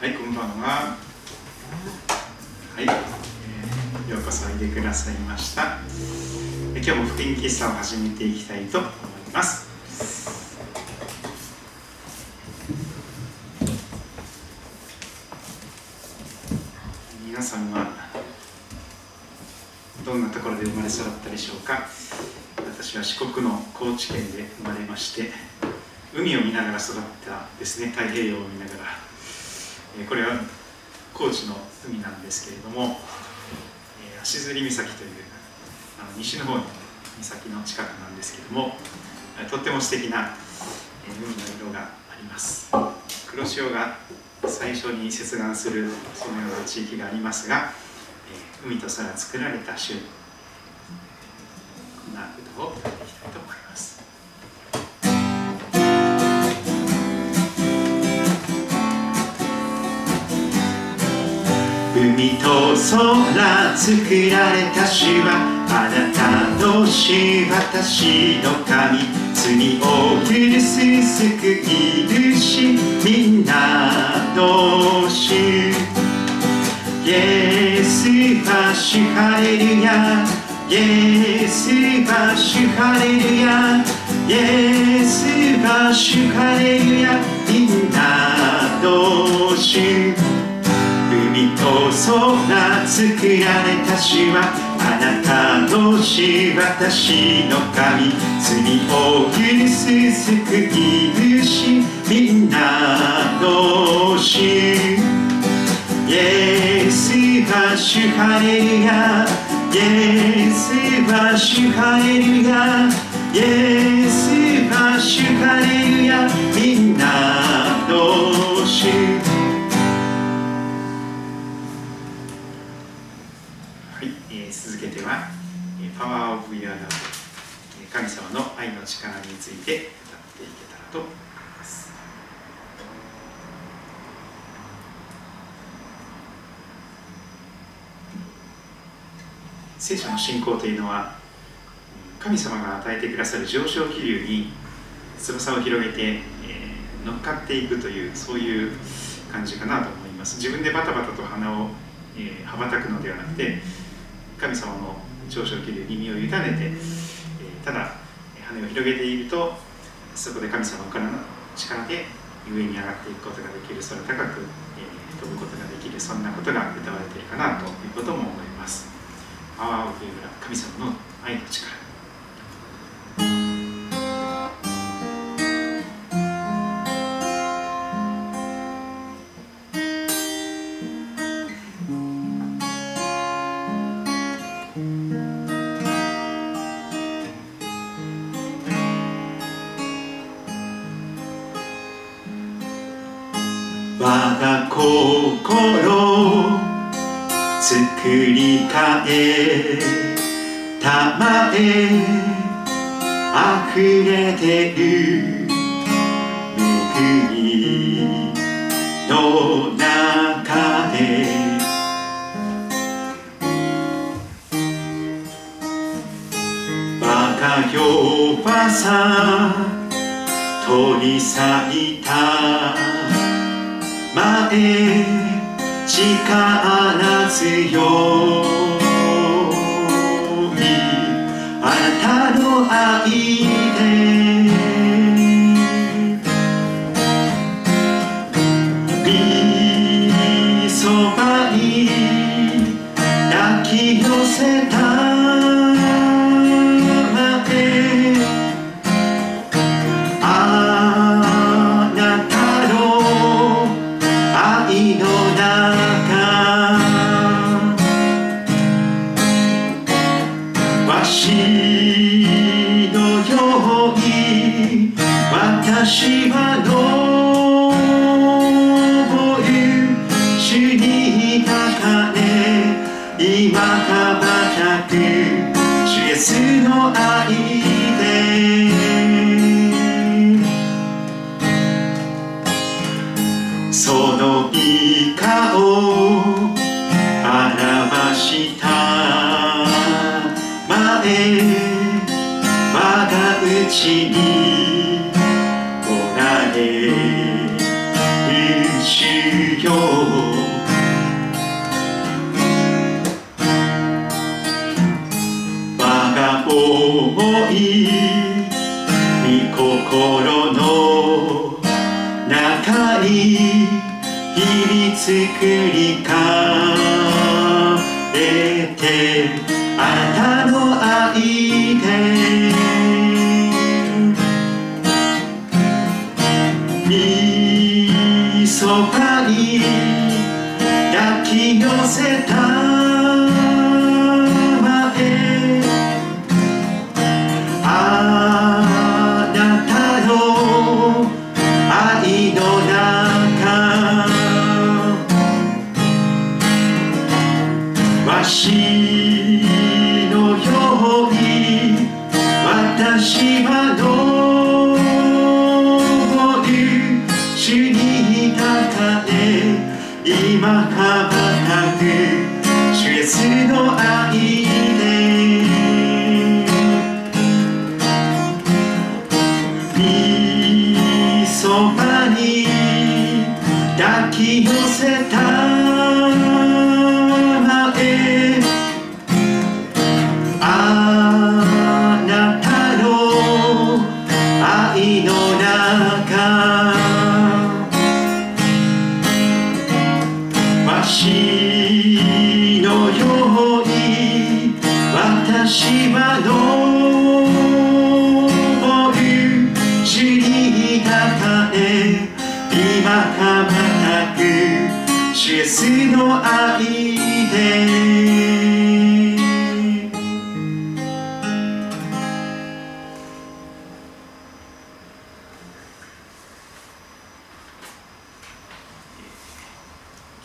はい、こんばんは。はい、ようこそおいでくださいました。今日も福音喫茶を始めていきたいと思います。皆さんはどんなところで生まれ育ったでしょうか？私は四国の高知県で生まれまして海を見ながら育ったですね太平洋を見ながら、これは高知の海なんですけれども、足摺岬というあの西の方に岬の近くなんですけれどもとっても素敵な、海の色があります。黒潮が最初に接岸するそのような地域がありますが、海と空作られた週こんな歌を空作られた主はあなたの主私の神罪を許す救い主みんなの主イエスは主ハレルヤイエスは主ハレルヤイエスは主ハレルヤみんなの主海と空作られた主はあなたの主私の神罪を許す救い主みんなの主イエスは主ハレルヤイエスは主ハレルヤイエスは主ハレルヤみんなの主ては「えーパワー・オブ・ユア・ラブ」え神様の愛の力について語っていけたらと思います。聖書の信仰というのは神様が与えてくださる上昇気流に翼を広げて、えー乗っかっていくというそういう感じかなと思います自分でバタバタと花を、えー羽ばたくのではなくて神様の上昇気流に身を委ねて、えーただ羽を広げているとそこで神様からの力で上に上がっていくことができる空高く、えー飛ぶことができるそんなことが歌われているかなということも思います。パワーオブユーラ神様の愛の力。えたまえ溢れてる。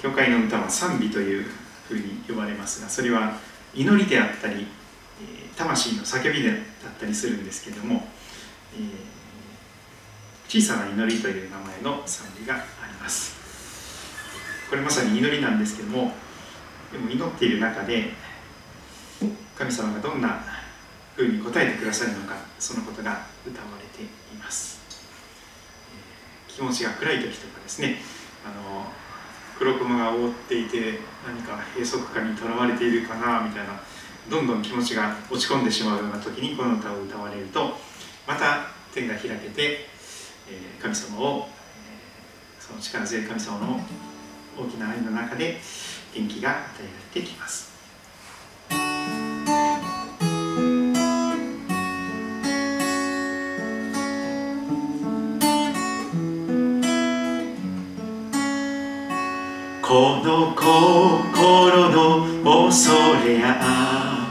教会の歌は賛美というふうに呼ばれますがそれは祈りであったり魂の叫びでだったりするんですけども、小さな祈りという名前の賛美があります。これまさに祈りなんですけどもでも祈っている中で神様がどんなふうに答えてくださるのかそのことが歌われています、気持ちが暗い時とかですねあの黒雲が覆っていて何か閉塞感にとらわれているかなみたいなどんどん気持ちが落ち込んでしまうような時にこの歌を歌われるとまた天が開けて、え神様を、えその力強い神様の大きな愛の中で元気が与えられてきます。この心の恐れや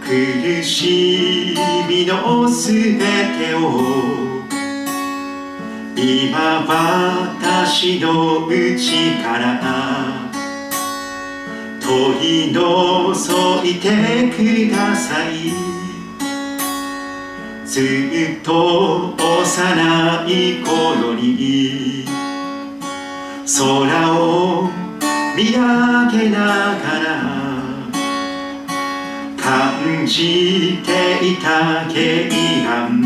苦しみのすべてを。今私の内から取り除いてください。ずっと幼い頃に。空を見上げながら感じていた敬願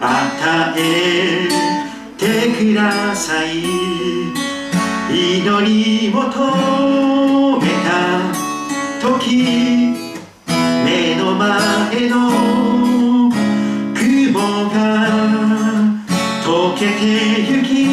与えてください。祈り求めた。時目の前の雲が溶けてゆき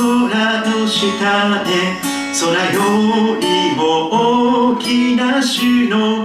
空の下で空よりも大きな主の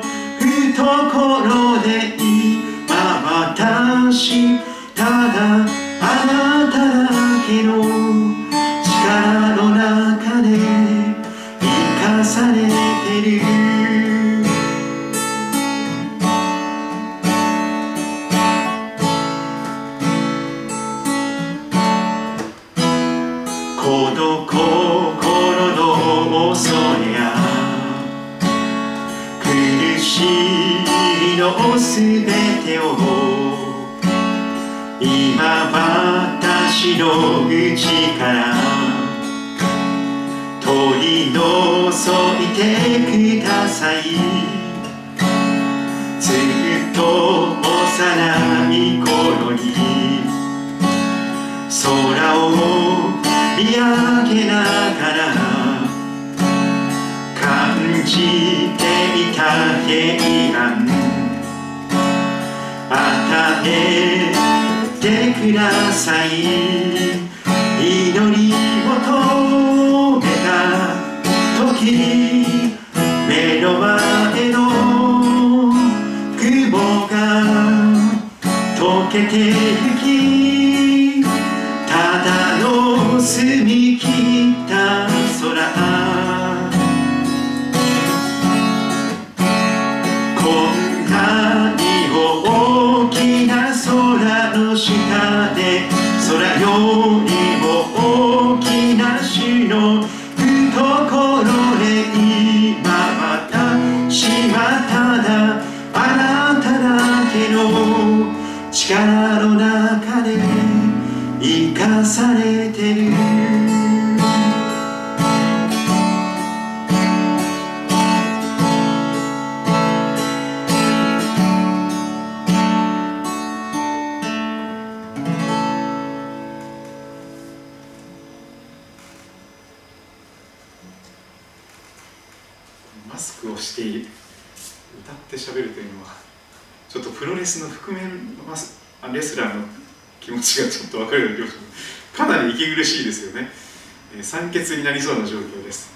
と分かるようなかなり息苦しいですよね、えー酸欠になりそうな状況です。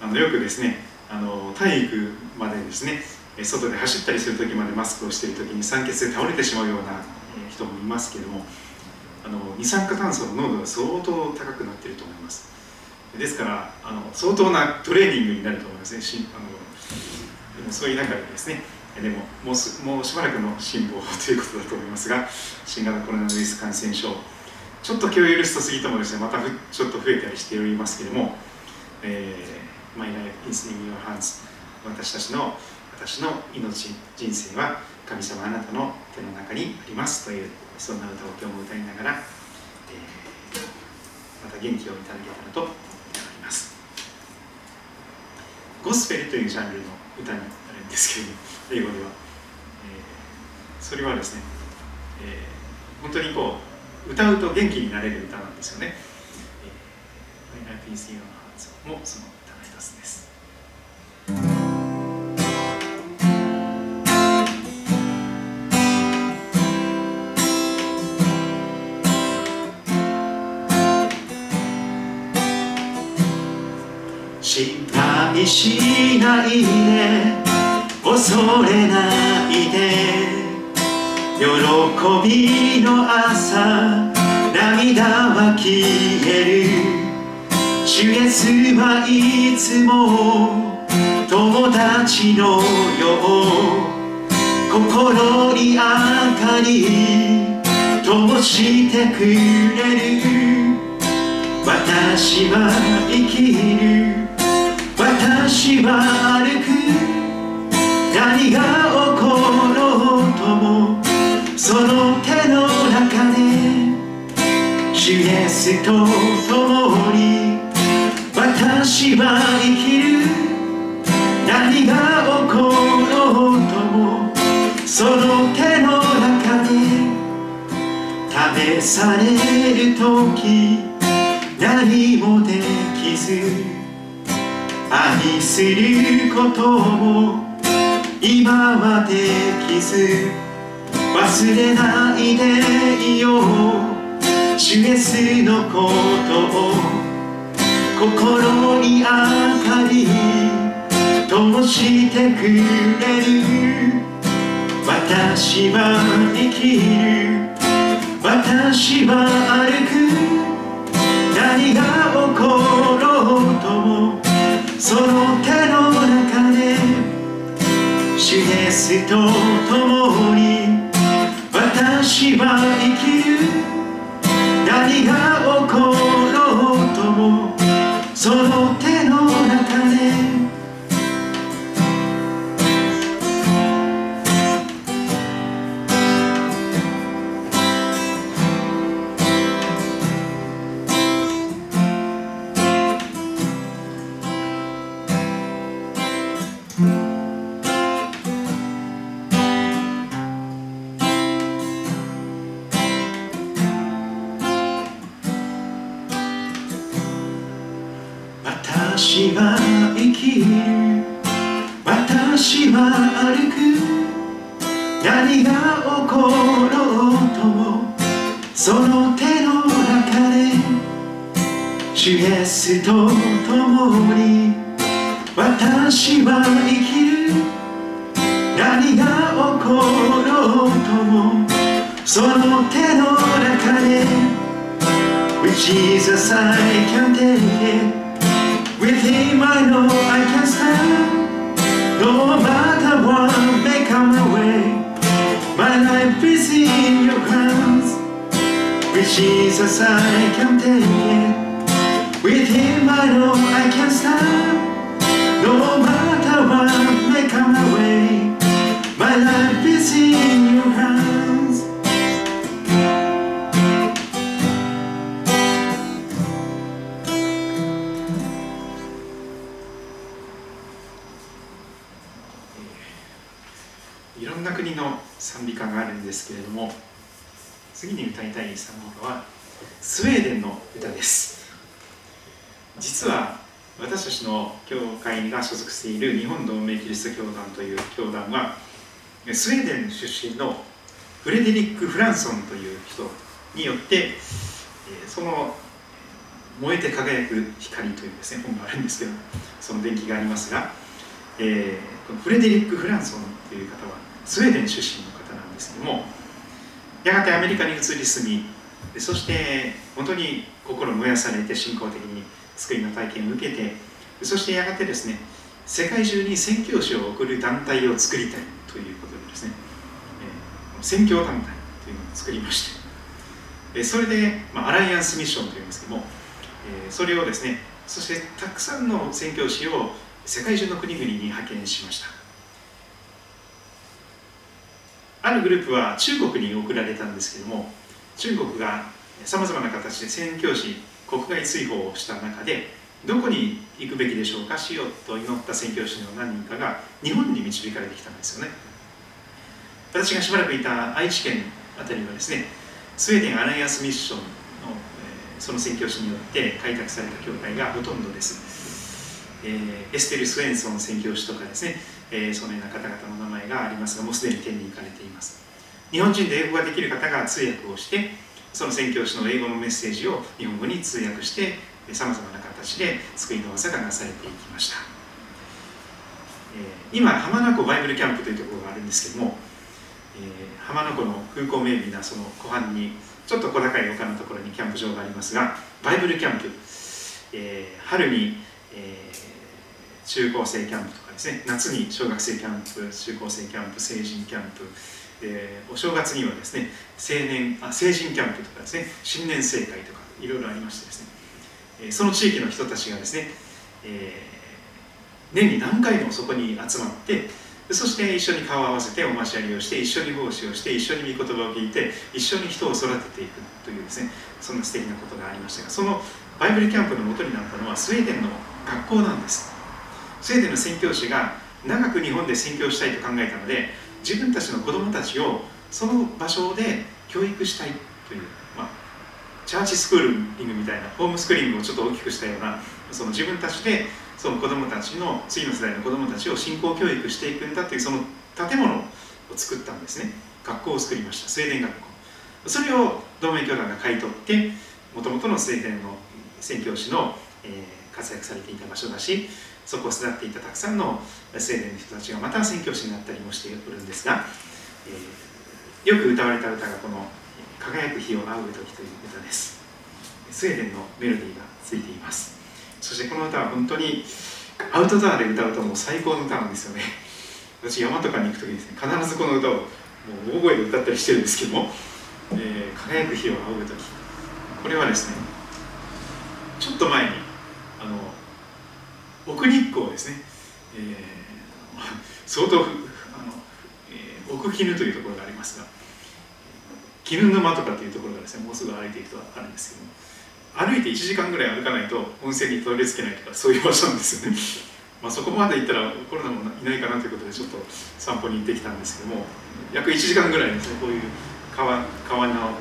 あのよくですねあの体育までですね外で走ったりする時までマスクをしている時に酸欠で倒れてしまうような人もいますけどもあの二酸化炭素の濃度が相当高くなっていると思います。ですからあの相当なトレーニングになると思いますね。あのでもそういう中でですねでももうすもうしばらくの辛抱ということだと思いますが新型コロナウイルス感染症ちょっと気を許すと過ぎてもですねまたふちょっと増えたりしておりますけれども、えー、My life is in your hands 私たちの私の命人生は神様あなたの手の中にありますというそんな歌を今日も歌いながら、えーまた元気をいただけたらと思います。ゴスペルというジャンルの歌にですけど英語では、えーそれはですね、えー本当にこう歌うと元気になれる歌なんですよね、えー、My Life is in Your Hands もその歌の一つです。心配しないで。恐れないで。喜びの朝涙は消える。主イエスはいつも友達のよう。心に明かり灯してくれる。私は生きる。私は歩く。何が起ころうともその手の中で主イエスと共に私は生きる。何が起ころうともその手の中で試される時何もできず愛することも今はできず忘れないでいよう。主イエスのことを心に明かり灯してくれる。私は生きる。私は歩く。何が起ころうともその手の中主イエスと共に私は生きる。何が起ころうともその手スと共に私は生きる何が起ころうともその手の中で With Jesus I can take it With him I know I can stand No matter what may come my way My life is in your hands With Jesus I can take it With him I know I can stand No matter what may come my way My life is in your hands いろんな国の賛美歌があるんですけれども次に歌いたい賛美歌はスウェーデンの歌です実は私たちの教会が所属している日本同盟キリスト教団という教団はスウェーデン出身のフレデリック・フランソンという人によってその燃えて輝く光というですね本があるんですけどその伝記がありますが、えーフレデリック・フランソンという方はスウェーデン出身の方なんですけどもやがてアメリカに移り住みそして本当に心燃やされて信仰的に救いの体験を受けてそしてやがてですね世界中に宣教師を送る団体を作りたいということでですね、えー宣教団体というのを作りましてそれで、まあ、アライアンスミッションといいますけども、えーそれをですねそしてたくさんの宣教師を世界中の国々に派遣しました。あるグループは中国に送られたんですけども中国がさまざまな形で宣教師国外追放をした中でどこに行くべきでしょうかしようと祈った宣教師の何人かが日本に導かれてきたんですよね。私がしばらくいた愛知県あたりはですねスウェーデンアライアンスミッションの、えその宣教師によって開拓された教会がほとんどです、えーエステル・スウェンソン宣教師とかですね、えーそのような方々の名前がありますがもうすでに天に行かれています。日本人で英語ができる方が通訳をしてその宣教師の英語のメッセージを日本語に通訳してさまざまな形で救いの技がなされていきました、えー今浜名湖バイブルキャンプというところがあるんですけども、えー浜名湖の風光明媚なその湖畔にちょっと小高い丘のところにキャンプ場がありますがバイブルキャンプ、えー春に、えー中高生キャンプとかですね夏に小学生キャンプ中高生キャンプ成人キャンプでお正月にはですね青年あ成人キャンプとかですね新年盛会とかいろいろありましてですね、えーその地域の人たちがですね、えー年に何回もそこに集まってそして一緒に顔を合わせてお交わりをして一緒に奉仕をして一緒に御言葉を聞いて一緒に人を育てていくというですねそんな素敵なことがありましたがそのバイブルキャンプの元になったのはスウェーデンの学校なんです。スウェーデンの宣教師が長く日本で宣教したいと考えたので自分たちの子供たちをその場所で教育したいという、まあ、チャーチスクーリングみたいなホームスクーリングをちょっと大きくしたようなその自分たちでその子供たちの次の世代の子供たちを信仰教育していくんだというその建物を作ったんですね。学校を作りました。スウェーデン学校。それを同盟教団が買い取ってもともとのスウェーデンの宣教師の、えー活躍されていた場所だしそこを育っていたたくさんのスウェーデンの人たちがまた宣教師になったりもしておるんですが、えーよく歌われた歌がこの「輝く日を仰ぐ時」という歌です。スウェーデンのメロディーがついています。そしてこの歌は本当にアウトドアで歌うともう最高の歌なんですよね。私山とかに行く時ですね必ずこの歌をもう大声で歌ったりしてるんですけども「えー輝く日を仰ぐ時」これはですねちょっと前にあの奥日光ですね、えー相当あの、えー奥絹というところがありますが絹沼とかっていうところがですねもうすぐ歩いていくとあるんですけども歩いて1時間ぐらい歩かないと温泉にたどり着けないとかそういう場所なんですよね。まあそこまで行ったらコロナもいないかなということでちょっと散歩に行ってきたんですけども約1時間ぐらいですねこういう川川の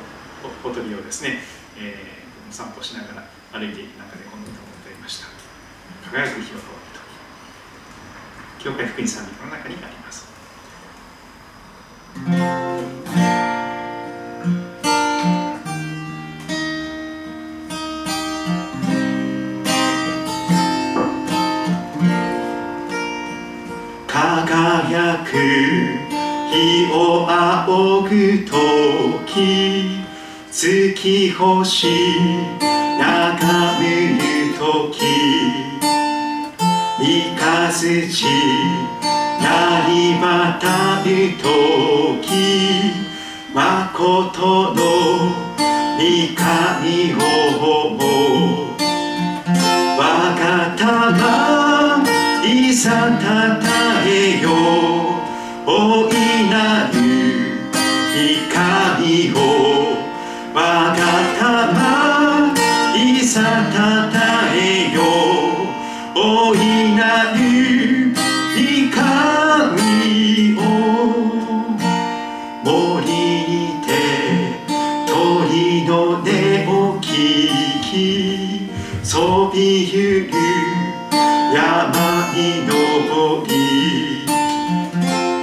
ほとりをですね、えー散歩しながら歩いていく中でこの歌を歌いました輝く日を通ると教会福音賛美の中にあります。輝く日を仰ぐとき月星眺めるとき三日月なりまたるとき誠の御神を思う。我がたがいざたたえよ大いなる御神を我がそびゆる山に登り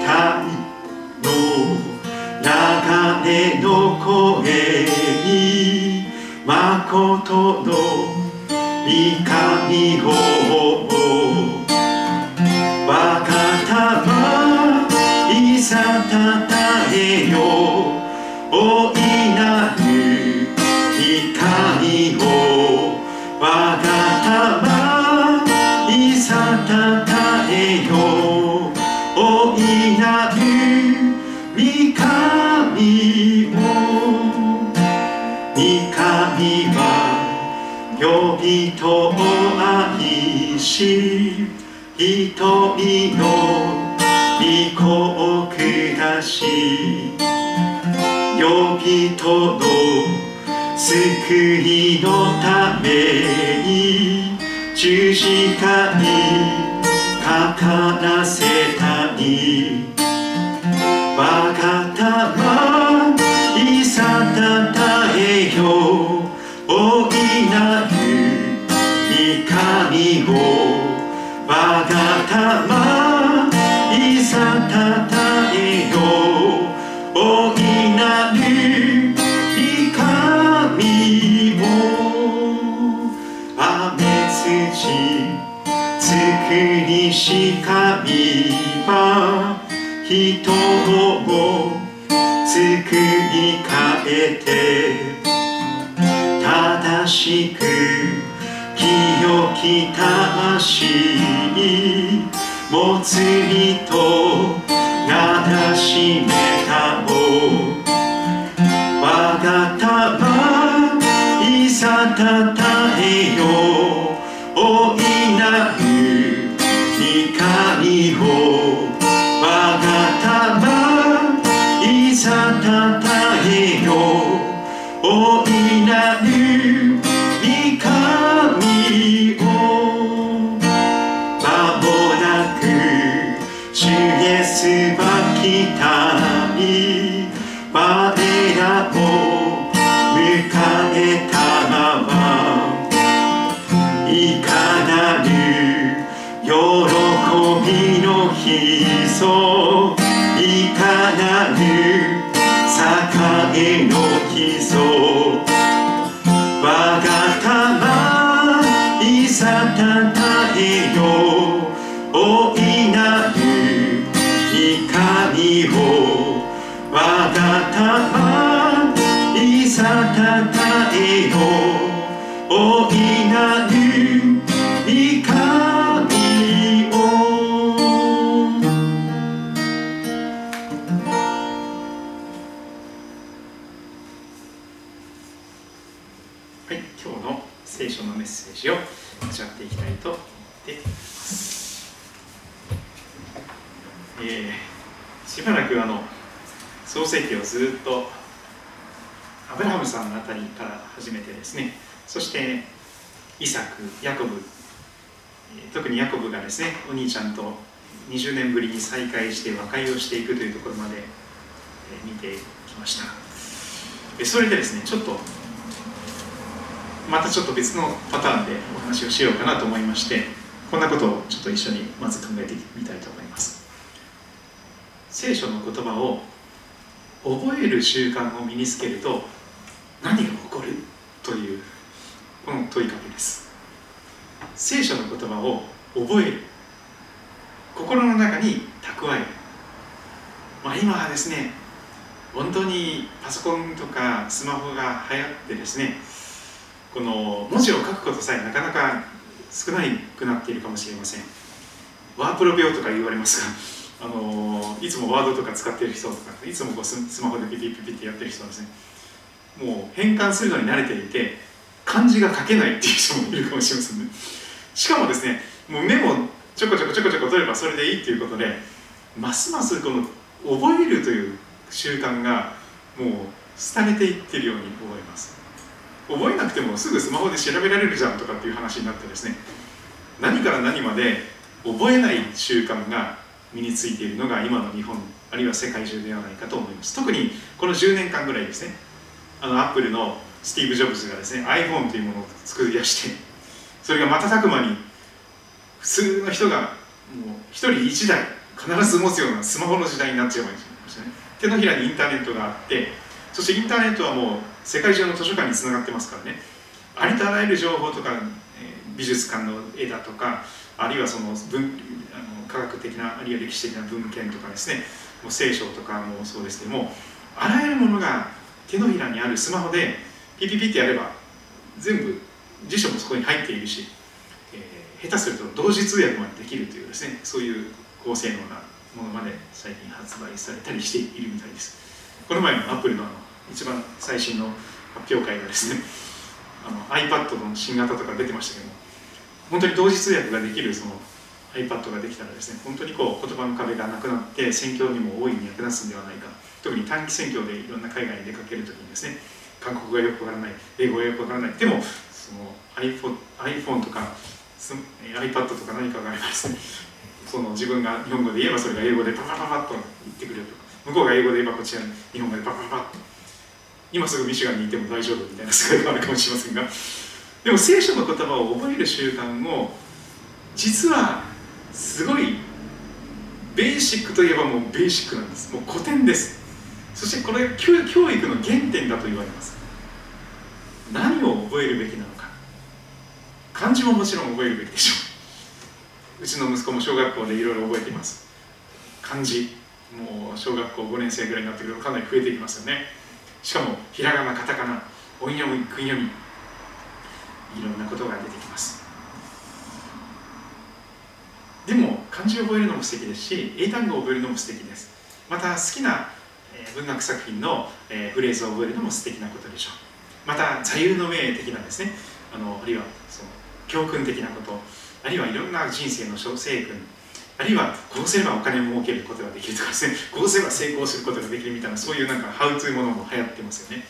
太の流れの声に誠の御神をし瞳の御子を下し呼びとの救いのために十字架にかからせ清き魂もつりとなだしめたを我がたばいざたたえよう。ずっとアブラハムさんのあたりから始めてですね、そしてイサク、ヤコブ、特にヤコブがですね、お兄ちゃんと20年ぶりに再会して和解をしていくというところまで、見てきました。それでですね、ちょっとまたちょっと別のパターンでお話をしようかなと思いましてこんなことをちょっと一緒にまず考えてみたいと思います聖書の言葉を覚える習慣を身につけると何が起こるというこの問いかけです。聖書の言葉を覚える。心の中に蓄える、まあ、今はですね本当にパソコンとかスマホが流行ってですねこの文字を書くことさえなかなか少なくなっているかもしれません。ワープロ病とか言われますがあのいつもワードとか使ってる人とかいつもこうスマホでピピピピってやってる人はですねもう変換するのに慣れていて漢字が書けないっていう人もいるかもしれませんね。しかもですねもうメモちょこちょこちょこちょこ取ればそれでいいっていうことでますますこの覚えるという習慣がもう廃れていってるように思います。覚えなくてもすぐスマホで調べられるじゃんとかっていう話になってですね何から何まで覚えない習慣が身についているのが今の日本あるいは世界中ではないかと思います。特にこの10年間ぐらいですねあのアップルのスティーブ・ジョブズがですね iPhone というものを作り出してそれが瞬く間に普通の人がもう一人一台必ず持つようなスマホの時代になっちゃいましたね。手のひらにインターネットがあってそしてインターネットはもう世界中の図書館につながってますからね。ありとあらゆる情報とか、えー、美術館の絵だとかあるいはその文あの科学的なあるいは歴史的な文献とかですねもう聖書とかもそうですけどもあらゆるものが手のひらにあるスマホでピピピってやれば全部辞書もそこに入っているし、えー、下手すると同時通訳までできるというですねそういう高性能なものまで最近発売されたりしているみたいです。この前のアップルの一番最新の発表会がですねあの iPad の新型とか出てましたけども本当に同時通訳ができるその iPad ができたらですね本当にこう言葉の壁がなくなって宣教にも大いに役立つんではないか。特に短期宣教でいろんな海外に出かけるときにですね韓国がよくわからない英語がよくわからない。でもその iPhone, iPhone とか iPad とか何かがあればですねその自分が日本語で言えばそれが英語でパパパパッと言ってくれるとか向こうが英語で言えばこちらに日本語でパパパッと。今すぐミシガンにいても大丈夫みたいな世界があるかもしれませんが。でも聖書の言葉を覚える習慣を実はすごいベーシックといえばもうベーシックなんです。もう古典です。そしてこれ教育の原点だと言われます。何を覚えるべきなのか。漢字ももちろん覚えるべきでしょう。うちの息子も小学校でいろいろ覚えています。漢字もう小学校5年生ぐらいになってくるとかなり増えていきますよね。しかもひらがなカタカナ音読み訓読みいろんなことが出てきますでも漢字を覚えるのも素敵ですし英単語を覚えるのも素敵です。また好きな文学作品のフレーズを覚えるのも素敵なことでしょう。また座右の銘的なですねあのあるいはその教訓的なことあるいはいろんな人生の小生訓あるいはこうすればお金を儲けることができるとかですねこうすれば成功することができるみたいなそういうなんかハウツーものも流行ってますよね。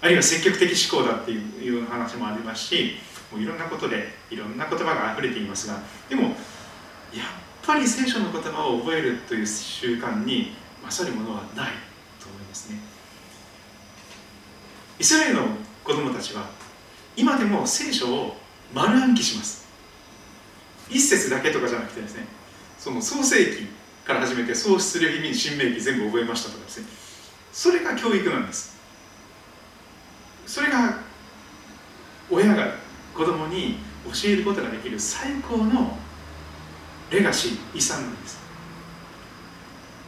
あるいは積極的思考だっていう話もありますしもういろんなことでいろんな言葉が溢れていますがでもやっぱり聖書の言葉を覚えるという習慣に勝るものはないと思いますね。イスラエルの子供たちは今でも聖書を丸暗記します。一節だけとかじゃなくてですねその創世記から始めて創出レビミ新明記全部覚えましたとかですね。それが教育なんです。それが親が子供に教えることができる最高のレガシー遺産なんです。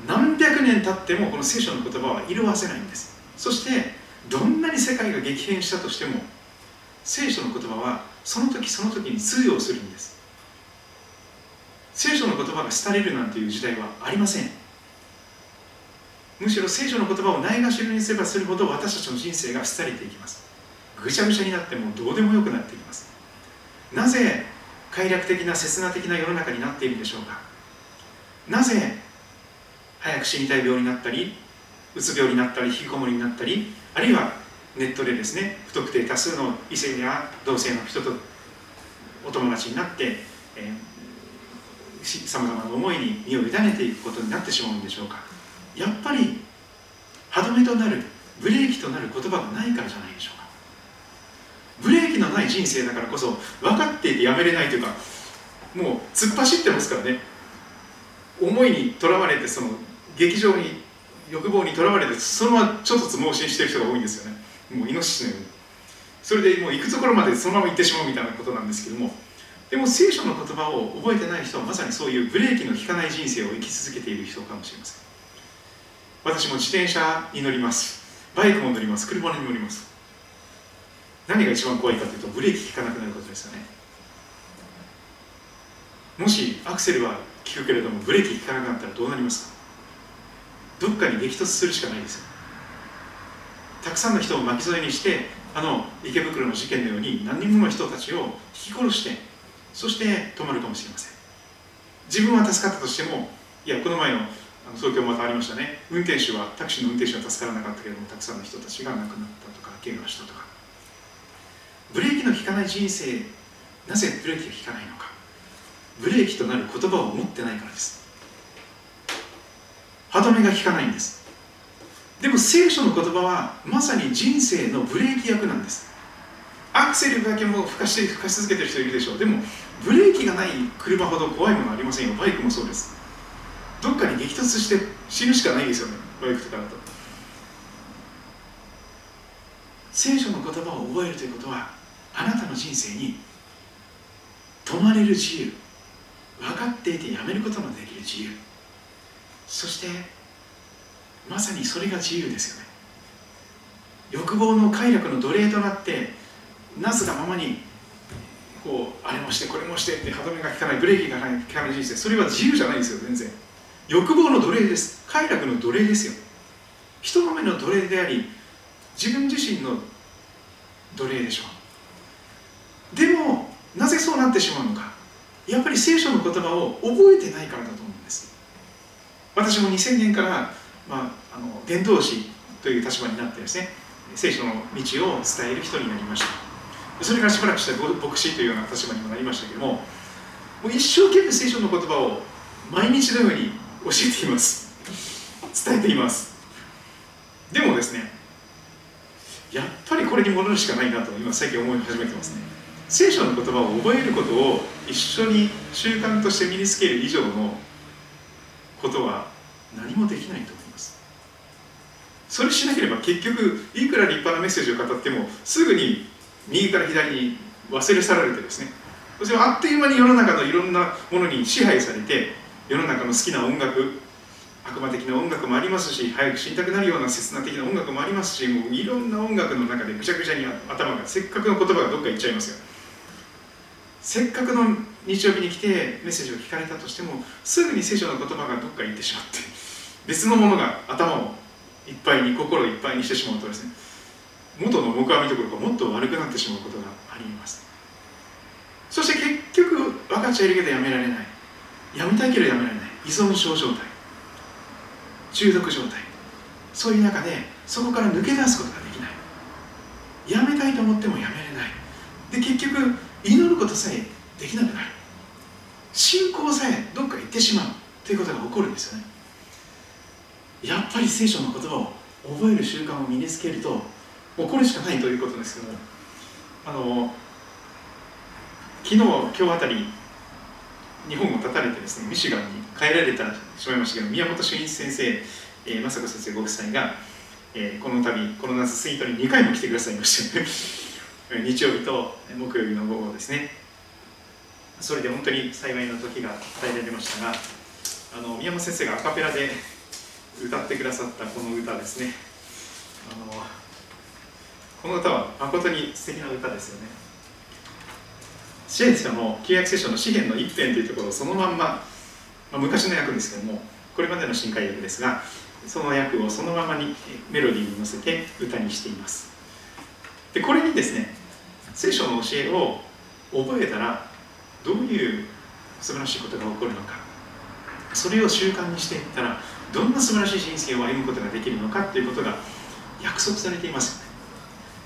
何百年経ってもこの聖書の言葉は色あせないんです。そしてどんなに世界が激変したとしても聖書の言葉はその時その時に通用するんです。聖書の言葉が廃れるなんていう時代はありません。むしろ聖書の言葉をないがしろにすればするほど私たちの人生が廃れていきます。ぐちゃぐちゃになってもどうでもよくなっていきます。なぜ快楽的な刹那的な世の中になっているんでしょうか？なぜ早く死にたい病になったりうつ病になったり引きこもりになったりあるいはネットでですね不特定多数の異性や同性の人とお友達になってさまざまな思いに身を委ねていくことになってしまうんでしょうか？やっぱり歯止めとなるブレーキとなる言葉がないからじゃないでしょうか？ブレーキのない人生だからこそ分かっていてやめれないというかもう突っ走ってますからね。思いにとらわれてその劇場に欲望にとらわれてそのままちょっとずつ盲信してる人が多いんですよね。もうイノシシのように。それでもう行くところまでそのまま行ってしまうみたいなことなんですけども。でも聖書の言葉を覚えてない人はまさにそういうブレーキの効かない人生を生き続けている人かもしれません。私も自転車に乗ります。バイクも乗ります。車に乗ります。何が一番怖いかというとブレーキ効かなくなることですよね。もしアクセルは効くけれどもブレーキ効かなくなったらどうなりますか？どっかに激突するしかないですよ。たくさんの人を巻き添えにしてあの池袋の事件のように何人もの人たちを引き殺してそして止まるかもしれません。自分は助かったとしてもいやこの前の東京またありましたね。運転手はタクシーの運転手は助からなかったけれどもたくさんの人たちが亡くなったとか怪我したとか。ブレーキの効かない人生なぜブレーキが効かないのか。ブレーキとなる言葉を持ってないからです。歯止めが効かないんです。でも聖書の言葉はまさに人生のブレーキ役なんです。アクセルだけも吹かして吹かし続けてる人いるでしょう。でもブレーキがない車ほど怖いものありませんよ。バイクもそうです。どっかに激突して死ぬしかないですよね。バイクとかだと。聖書の言葉を覚えるということはあなたの人生に止まれる自由分かっていてやめることのできる自由。そしてまさにそれが自由ですよね。欲望の快楽の奴隷となってなすがままにこうあれもしてこれもしてって歯止めが効かないブレーキが効かない人生。それは自由じゃないですよ全然。欲望の奴隷です。快楽の奴隷ですよ。人の目の奴隷であり自分自身の奴隷でしょう。でもなぜそうなってしまうのか。やっぱり聖書の言葉を覚えてないからだと思うんです。私も2000年から、まあ、あの伝道師という立場になってですね聖書の道を伝える人になりました。それからしばらくして牧師というような立場にもなりましたけどももう一生懸命聖書の言葉を毎日のように教えています。伝えています。でもですねやっぱりこれに戻るしかないなと今最近思い始めてますね。聖書の言葉を覚えることを一緒に習慣として身につける以上のことは何もできないと思います。それしなければ結局いくら立派なメッセージを語ってもすぐに右から左に忘れ去られてですね。そしてあっという間に世の中のいろんなものに支配されて世の中の好きな音楽悪魔的な音楽もありますし早く死にたくなるような切な的な音楽もありますしもういろんな音楽の中でぐちゃぐちゃに頭がせっかくの言葉がどっか行っちゃいますよ。せっかくの日曜日に来てメッセージを聞かれたとしてもすぐに聖書の言葉がどっか行ってしまって別のものが頭をいっぱいに心をいっぱいにしてしまうとですね元の木阿弥どころかもっと悪くなってしまうことがあります。そして結局分かっちゃいるけどやめられない。やめたいけどやめられない。依存症状態。中毒状態。そういう中でそこから抜け出すことができない。やめたいと思ってもやめれない。で結局祈ることさえできなくなる。信仰さえどっか行ってしまう。ということが起こるんですよね。やっぱり聖書の言葉を覚える習慣を身につけるともうこれしかないということですけども。あの昨日今日あたり日本を立たれてですねミシガンに帰られてしまいましたけど宮本俊一先生、えー、雅子先生ご夫妻が、えー、この度この夏スイートに2回も来てくださいまして。日曜日と木曜日の午後ですね。それで本当に幸いの時が与えられましたがあの宮本先生がアカペラで歌ってくださったこの歌ですね。あのこの歌は誠に素敵な歌ですよね。支援者の旧約聖書の詩篇の一編というところをそのまんま、まあ、昔の訳ですけどもこれまでの新海訳ですがその訳をそのままにメロディーに乗せて歌にしています。でこれにですね聖書の教えを覚えたらどういう素晴らしいことが起こるのかそれを習慣にしていったらどんな素晴らしい人生を歩むことができるのかということが約束されています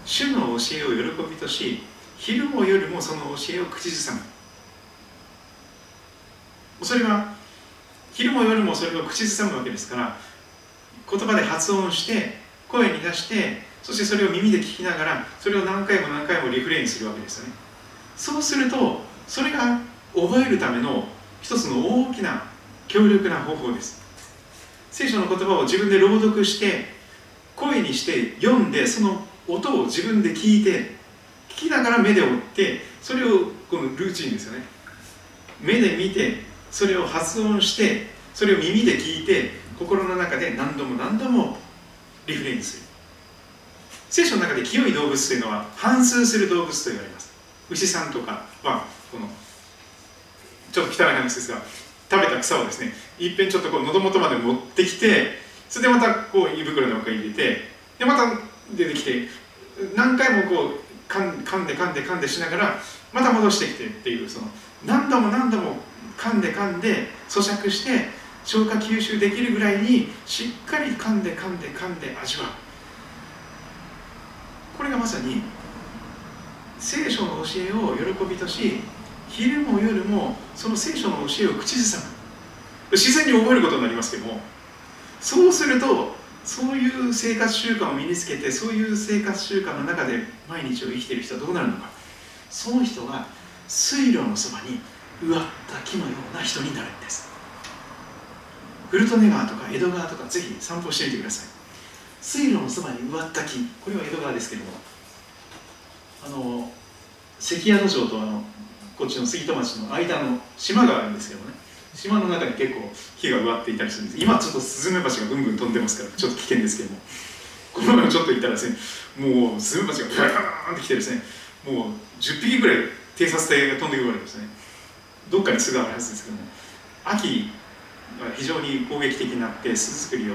主の教えを喜びとし昼も夜もその教えを口ずさむ。それは昼も夜もそれを口ずさむわけですから言葉で発音して声に出してそしてそれを耳で聞きながらそれを何回も何回もリフレインするわけですよね。そうするとそれが覚えるための一つの大きな強力な方法です。聖書の言葉を自分で朗読して声にして読んでその音を自分で聞いて聞きながら目で追ってそれをこのルーチンですよね。目で見てそれを発音してそれを耳で聞いて心の中で何度も何度もリフレインする聖書の中で清い動物というのは反数する動物と言われます。牛さんとかはこのちょっと汚い話ですが食べた草をですねいっぺんちょっとこう喉元まで持ってきてそれでまたこう胃袋の中に入れてでまた出てきて何回もこう噛んで噛んで噛んでしながらまた戻してきてっていうその何度も何度も噛んで噛んで咀嚼して消化吸収できるぐらいにしっかり噛んで噛んで噛んで味わう。これがまさに聖書の教えを喜びとし昼も夜もその聖書の教えを口ずさむ。自然に覚えることになりますけどもそうするとそういう生活習慣を身につけてそういう生活習慣の中で毎日を生きている人はどうなるのか。その人は水路のそばに植わった木のような人になるんです。フルトネ川とか江戸川とかぜひ散歩してみてください。水路のそばに植わった木。これは江戸川ですけども。あの関宿城とあのこっちの杉戸町の間の島があるんですけどね。島の中に結構木が植わっていたりするんです。今ちょっとスズメバチがぐんぐん飛んでますからちょっと危険ですけども。この前ちょっと行ったらですねもうスズメバチがブワーンって来てですねもう10匹ぐらい偵察隊が飛んでくるわけですね。どっかに巣があるはずですけども。秋非常に攻撃的になって巣作りを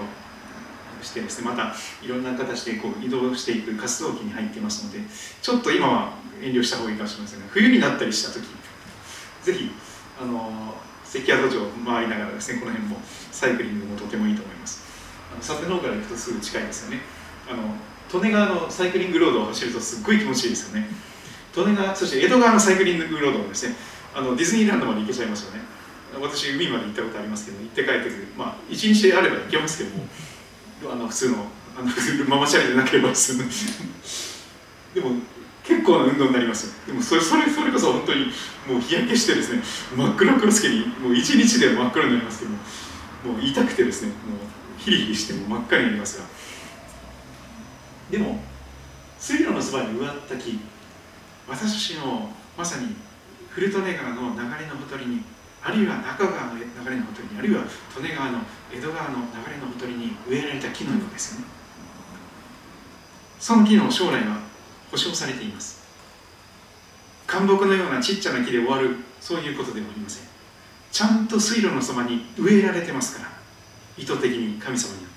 してですねまたいろんな形でこう移動していく活動期に入っていますのでちょっと今は遠慮した方がいいかもしれませんが冬になったりした時ぜひあの関宿城を回りながらですねこの辺もサイクリングもとてもいいと思います。あの佐世のから行くとすぐ近いですよね。あの利根川のサイクリングロードを走るとすっごい気持ちいいですよね。利根川そして江戸川のサイクリングロードもですねあのディズニーランドまで行けちゃいますよね。私海まで行ったことありますけど行って帰ってくる。まあ一日であれば行けますけどもあの普通のあのママチャリでなければですねでも結構な運動になりますよ。でもそれそれそれこそ本当にもう日焼けしてですね真っ黒クロスケにもう一日で真っ黒になりますけどもう痛くてですねもうヒリヒリしても真っ赤になりますが。でも水路のそばに植わった木私のまさにフルトネ川の流れのほとりにあるいは中川の流れのほとりにあるいは利根川の江戸川の流れのほとりに植えられた木のようですよね。その木の将来は保証されています。干木のようなちっちゃな木で終わるそういうことではありません。ちゃんと水路のそばに植えられてますから意図的に神様によっ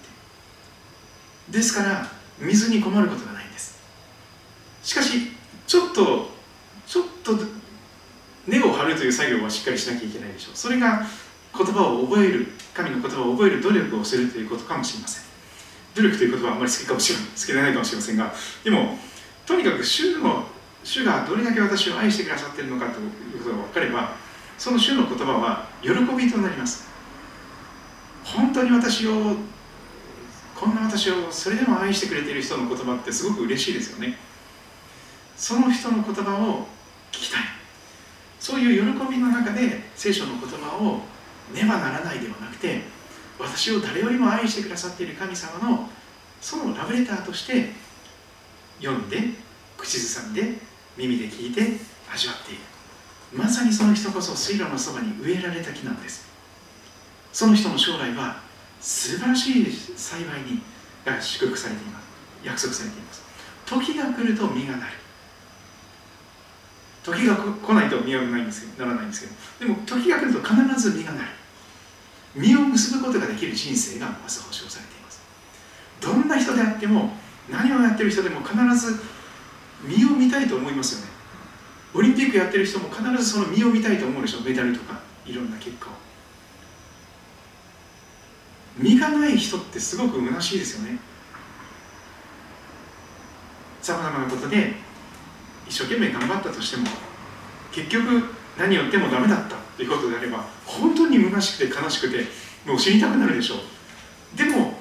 て。ですから水に困ることがないんです。しかしちょっとちょっと根を張るという作業はしっかりしなきゃいけないでしょう。それが言葉を覚える神の言葉を覚える努力をするということかもしれません。努力という言葉はあまり好きかもしれない。好きでないかもしれませんがでもとにかく主の主がどれだけ私を愛してくださっているのかということが分かればその主の言葉は喜びとなります。本当に私をこんな私をそれでも愛してくれている人の言葉ってすごく嬉しいですよね。その人の言葉を聞きたい。そういう喜びの中で聖書の言葉をねばならないではなくて私を誰よりも愛してくださっている神様のそのラブレターとして読んで口ずさんで耳で聞いて味わっている。まさにその人こそ水路のそばに植えられた木なんです。その人の将来は素晴らしい幸いにが祝福されています。約束されています。時が来ると実がなる。時が来ないと実はないんですならないんですけど。でも時が来ると必ず実がなる。実を結ぶことができる人生がまず保証されています。どんな人であっても何をやってる人でも必ず実を見たいと思いますよね。オリンピックやってる人も必ずその実を見たいと思うでしょ。メダルとかいろんな結果を。実がない人ってすごく虚しいですよね。さまざまなことで一生懸命頑張ったとしても結局何を言ってもダメだったということであれば本当に虚しくて悲しくてもう死にたくなるでしょう。でも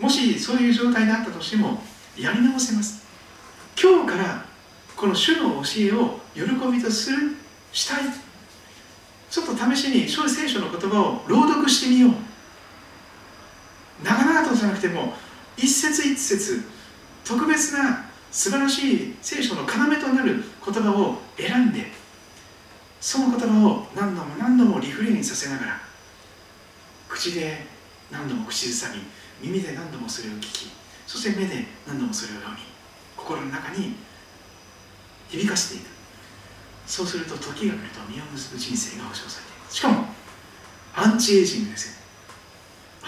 もしそういう状態であったとしてもやり直せます。今日からこの主の教えを喜びとするしたい。ちょっと試しに聖書の言葉を朗読してみよう。長々とじゃなくても一節一節特別な素晴らしい聖書の要となる言葉を選んでその言葉を何度も何度もリフレインさせながら口で何度も口ずさみ耳で何度もそれを聞きそして目で何度もそれを読み心の中に響かせていく。そうすると時が来ると実を結ぶ人生が保証されていますしかもアンチエイジングですよ。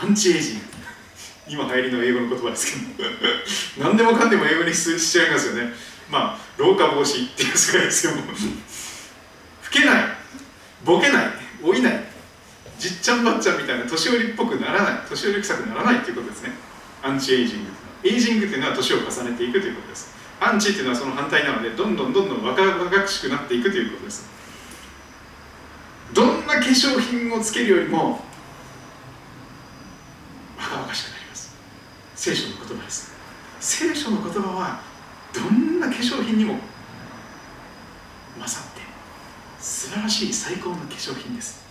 アンチエイジング。今流行りの英語の言葉ですけど。何でもかんでも英語にしちゃいますよね。まあ老化防止っていう世界ですよ老けない。ボケない。老いない。じっちゃんばっちゃんみたいな年寄りっぽくならない。年寄り臭くならないということですね。アンチエイジングエイジングというのは年を重ねていくということです。アンチっていうのはその反対なのでどんどんどんどん若々しくなっていくということです。どんな化粧品をつけるよりも若々しくなります聖書の言葉です。聖書の言葉はどんな化粧品にも勝って素晴らしい最高の化粧品です。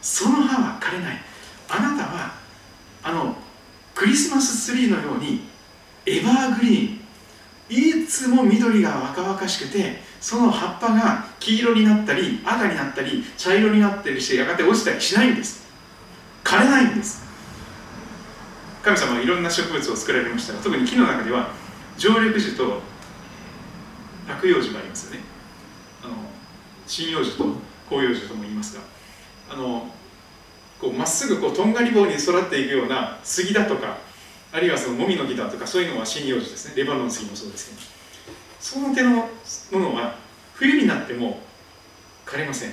その葉は枯れない。あなたはあのクリスマスツリーのようにエバーグリーン。いつも緑が若々しくてその葉っぱが黄色になったり赤になったり茶色になったりしてやがて落ちたりしないんです。枯れないんです。神様はいろんな植物を作られました。が特に木の中では常緑樹と落葉樹がありますよね。あの針葉樹と広葉樹とも言いますがあのこうまっすぐこうとんがり棒に育っていくような杉だとかあるいはそのもみの木だとかそういうのは針葉樹ですね。レバノン杉もそうですけど。その手のものは冬になっても枯れません。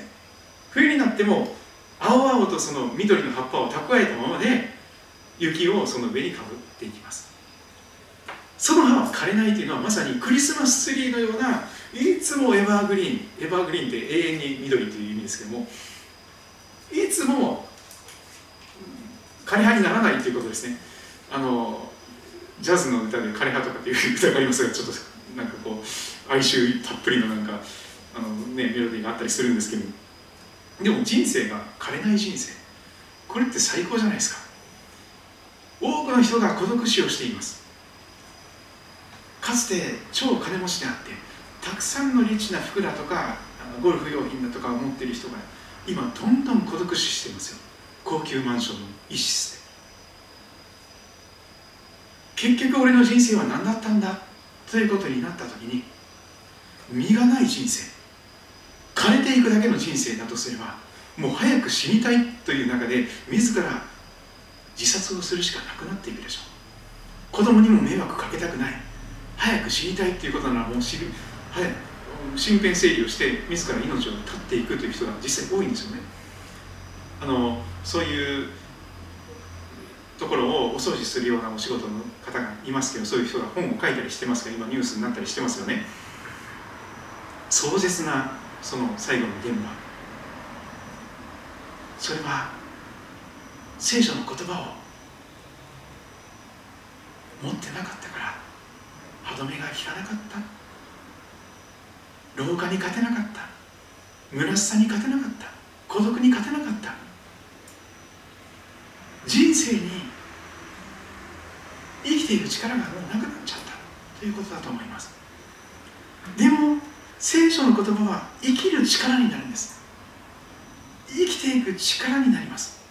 冬になっても青々とその緑の葉っぱを蓄えたままで雪をその上にかぶっていきます。その葉は枯れないというのはまさにクリスマスツリーのようないつもエバーグリーンエバーグリーンって永遠に緑という意味ですけどもいつも枯葉にならないということですね。あのジャズの歌で枯葉とかっていう歌がありますがちょっとなんかこう哀愁たっぷりのなんかあの、ね、メロディーがあったりするんですけどでも人生が枯れない人生。これって最高じゃないですか。多くの人が孤独死をしています。かつて超金持ちであってたくさんのリッチな服だとかゴルフ用品だとかを持っている人が今どんどん孤独死していますよ。高級マンションの一室で。結局俺の人生は何だったんだ？ということになった時に身がない人生。枯れていくだけの人生だとすればもう早く死にたいという中で自ら自殺をするしかなくなっていくでしょう。子供にも迷惑かけたくない。早く死にたいっていうことならもう死ぬ早く身辺整理をして自ら命を絶っていくという人が実際多いんですよね。あのそういうところをお掃除するようなお仕事の方がいますけどそういう人が本を書いたりしてますが今ニュースになったりしてますよね。壮絶なその最後の現場。それは聖書の言葉を持ってなかったから歯止めが効かなかった。老化に勝てなかった。虚しさに勝てなかった。孤独に勝てなかった。人生に生きている力がもうなくなっちゃった。ということだと思います。でも聖書の言葉は生きる力になるんです。生きていく力になります。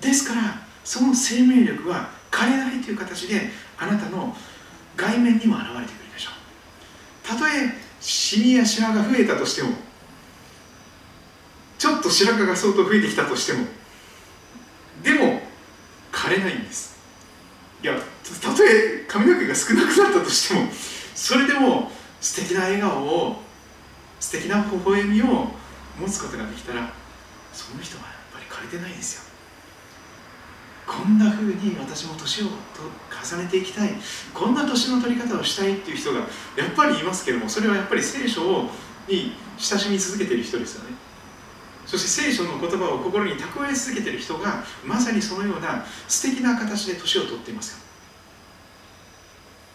ですからその生命力は枯れないという形であなたの外面にも現れてくるでしょう。たとえシミやシワが増えたとしてもちょっと白髪が相当増えてきたとしてもでも枯れないんです。いやたとえ髪の毛が少なくなったとしてもそれでも素敵な笑顔を素敵な微笑みを持つことができたらその人はやっぱり枯れてないですよ。こんな風に私も年を重ねていきたい。こんな年の取り方をしたいっていう人がやっぱりいますけどもそれはやっぱり聖書をに親しみ続けている人ですよね。そして聖書の言葉を心に蓄え続けている人がまさにそのような素敵な形で年を取っていますよ。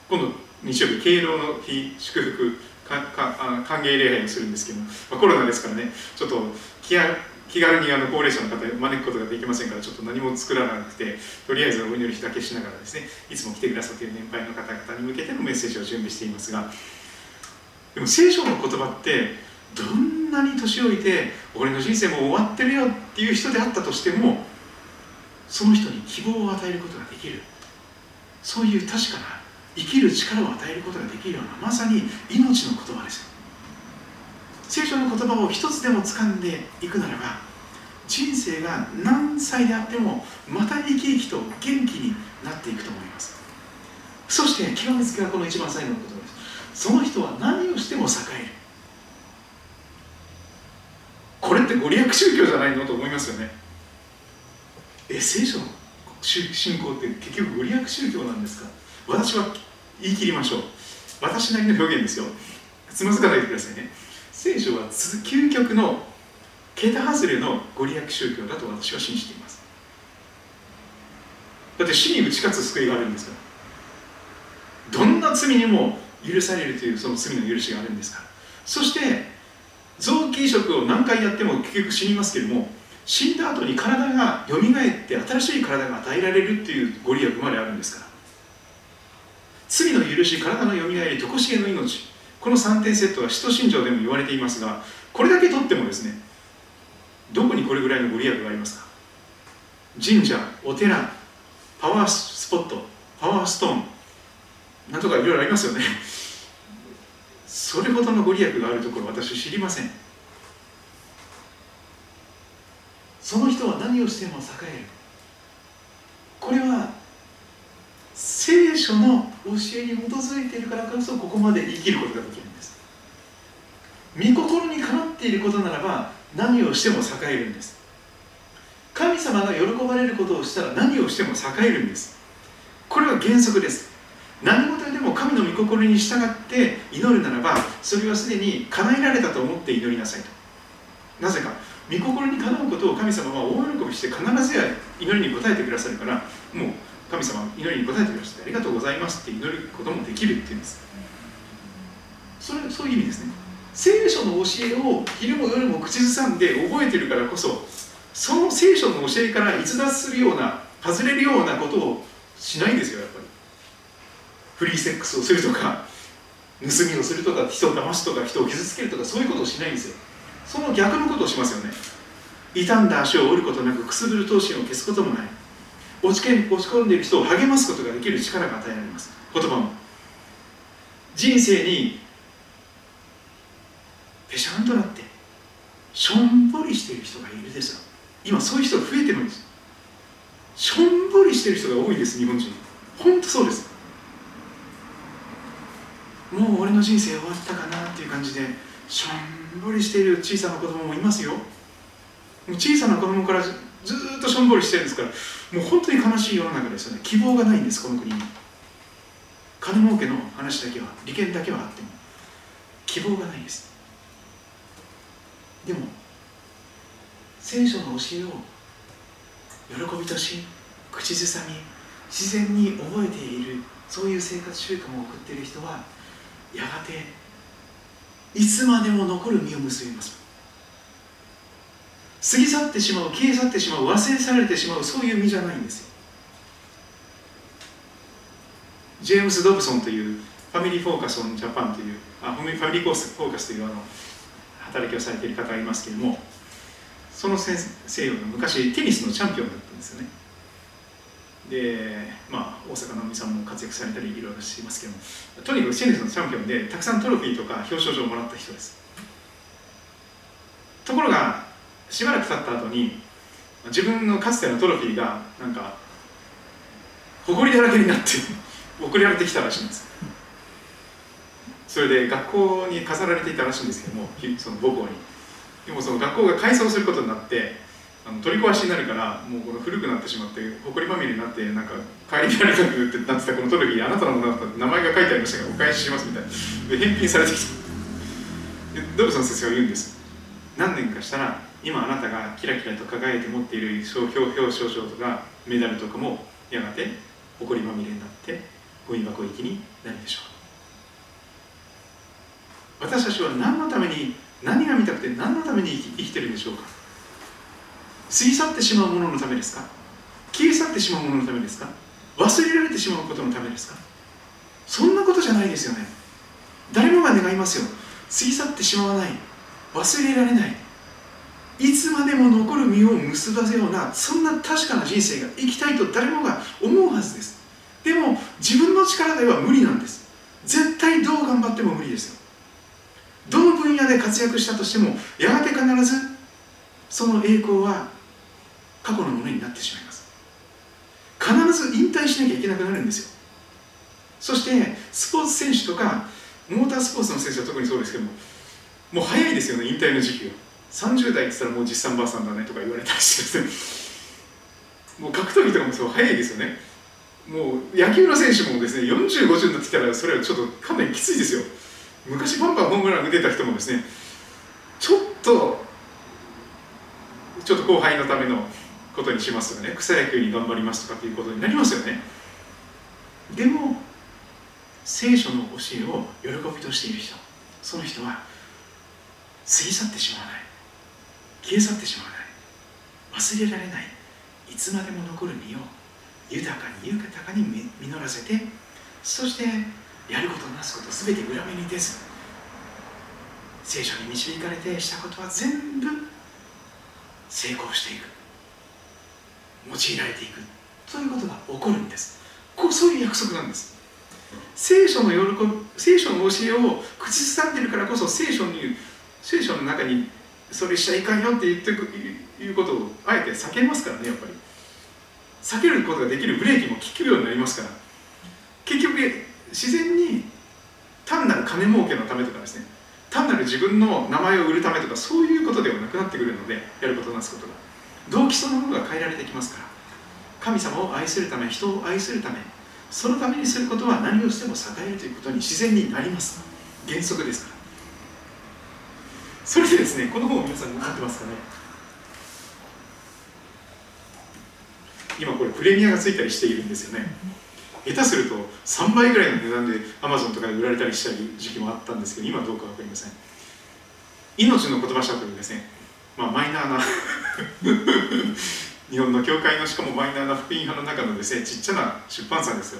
今度日曜日敬老の日祝福歓迎礼拝をするんですけど、まあ、コロナですからねちょっと気合気軽にあの高齢者の方を招くことができませんからちょっと何も作らなくてとりあえずお祈りだけしながらですねいつも来てくださっている年配の方々に向けてのメッセージを準備していますがでも聖書の言葉ってどんなに年老いて俺の人生も終わってるよっていう人であったとしてもその人に希望を与えることができる。そういう確かな生きる力を与えることができるようなまさに命の言葉です聖書の言葉を一つでも掴んでいくならば人生が何歳であってもまた生き生きと元気になっていくと思います。そして極めつけはこの一番最後の言葉です。その人は何をしても栄える。これってご利益宗教じゃないのと思いますよね。え聖書の信仰って結局ご利益宗教なんですか？私は言い切りましょう。私なりの表現ですよ。つまずかないでくださいね。聖書は究極の桁外れのご利益宗教だと私は信じています。だって死に打ち勝つ救いがあるんですから。どんな罪にも許されるというその罪の許しがあるんですから。そして臓器移植を何回やっても結局死にますけれども死んだ後に体がよみがえって新しい体が与えられるっていうご利益まであるんですから。罪の許し体のよみがえり常しえの命。この3点セットは使徒信条でも言われていますがこれだけとってもですねどこにこれぐらいのご利益がありますか？神社お寺パワースポットパワーストーンなんとかいろいろありますよね。それほどのご利益があるところ私知りません。その人は何をしても栄える。これは書の教えに基づいているからこそここまで生きることができるんです。御心にかなっていることならば何をしても栄えるんです。神様が喜ばれることをしたら何をしても栄えるんです。これは原則です。何事でも神の御心に従って祈るならばそれはすでに叶えられたと思って祈りなさいと。なぜか御心にかなうことを神様は大喜びして必ずや祈りに応えてくださるからもう神様祈りに応えてくださってありがとうございますって祈ることもできるっていうんです。それそういう意味ですね。聖書の教えを昼も夜も口ずさんで覚えてるからこそその聖書の教えから逸脱するような外れるようなことをしないんですよやっぱり。フリーセックスをするとか盗みをするとか人を騙すとか人を傷つけるとかそういうことをしないんですよ。その逆のことをしますよね。傷んだ足を折ることなくくすぶる闘心を消すこともない。落ち落ち込んでいる人を励ますことができる力が与えられます。言葉も。人生にぺしゃんとなってしょんぼりしている人がいるですよ今そういう人が増えてるんです。しょんぼりしている人が多いです日本人。本当そうです。もう俺の人生終わったかなっていう感じでしょんぼりしている小さな子供もいますよ。小さな子供からずっとしょんぼりしてるんですからもう本当に悲しい世の中ですよね。希望がないんですこの国に。金儲けの話だけは利権だけはあっても。希望がないです。でも聖書の教えを喜びとし口ずさみ自然に覚えているそういう生活習慣を送っている人はやがていつまでも残る実を結びます。過ぎ去ってしまう消え去ってしまう忘れ去られてしまうそういう実じゃないんですよ。ジェームス・ドブソンというファミリーフォーカス・オン・ジャパンというあファミリーフォーカスというあの働きをされている方がいますけれどもその先生が昔テニスのチャンピオンだったんですよね。でまあ大坂なおみさんも活躍されたりいろいろしていますけどもとにかくテニスのチャンピオンでたくさんトロフィーとか表彰状をもらった人です。ところがしばらく経った後に自分のかつてのトロフィーがなんか誇りだらけになって 送られてきたらしいんです。それで学校に飾られていたらしいんですけどもその母校に。でもその学校が改装することになってあの取り壊しになるからもうこの古くなってしまって埃まみれになってなんか帰りられなくってなってたこのトロフィーあなたのものだったって名前が書いてありましたがお返ししますみたいな。で返品されてきた。ドブソン先生は言うんです。何年かしたら今あなたがキラキラと輝いて持っている商標表彰書とかメダルとかもやがて埃まみれになってゴミ箱行きになるでしょう。私たちは何のために何が見たくて何のために生きてるんでしょうか。過ぎ去ってしまうもののためですか。消え去ってしまうもののためですか。忘れられてしまうことのためですか。そんなことじゃないですよね。誰もが願いますよ。過ぎ去ってしまわない。忘れられない。いつまでも残る実を結ばせようなそんな確かな人生が生きたいと誰もが思うはずです。でも自分の力では無理なんです。絶対どう頑張っても無理ですよ。どの分野で活躍したとしてもやがて必ずその栄光は過去のものになってしまいます。必ず引退しなきゃいけなくなるんですよ。そしてスポーツ選手とかモータースポーツの選手は特にそうですけどももう早いですよね引退の時期が30代って言ったらもう実産ばあさんだねとか言われたりしてもう格闘技とかもそう早いですよね。もう野球の選手もですね40、50になってきたらそれはちょっとかなりきついですよ。昔バンバンホームラン打てた人もですねちょっとちょっと後輩のためのことにしますよね。草野球に頑張りますとかっていうことになりますよね。でも聖書の教えを喜びとしている人その人は過ぎ去ってしまわない。消え去ってしまわない。忘れられない。いつまでも残る実を豊かに豊かに実らせてそしてやることなすこと全て裏目に出ず聖書に導かれてしたことは全部成功していく。用いられていく。ということが起こるんです。こうそういう約束なんです。聖書の喜び聖書の教えを口ずさんでるからこそ聖書に聖書の中にそれしちゃいかんよって言っていうことをあえて避けますからねやっぱり。避けることができるブレーキも効くようになりますから。結局自然に単なる金儲けのためとかですね単なる自分の名前を売るためとかそういうことではなくなってくるのでやることなすことが。動機そのものが変えられてきますから。神様を愛するため人を愛するためそのためにすることは何をしても栄えるということに自然になります。原則ですから。それでですねこの本を皆さん持ってますかね？今これプレミアがついたりしているんですよね。下手すると3倍ぐらいの値段でアマゾンとかで売られたりした時期もあったんですけど今どうか分かりません。命の言葉社というですね、まあ、マイナーな 日本の教会のしかもマイナーな福音派の中のですねちっちゃな出版社ですよ。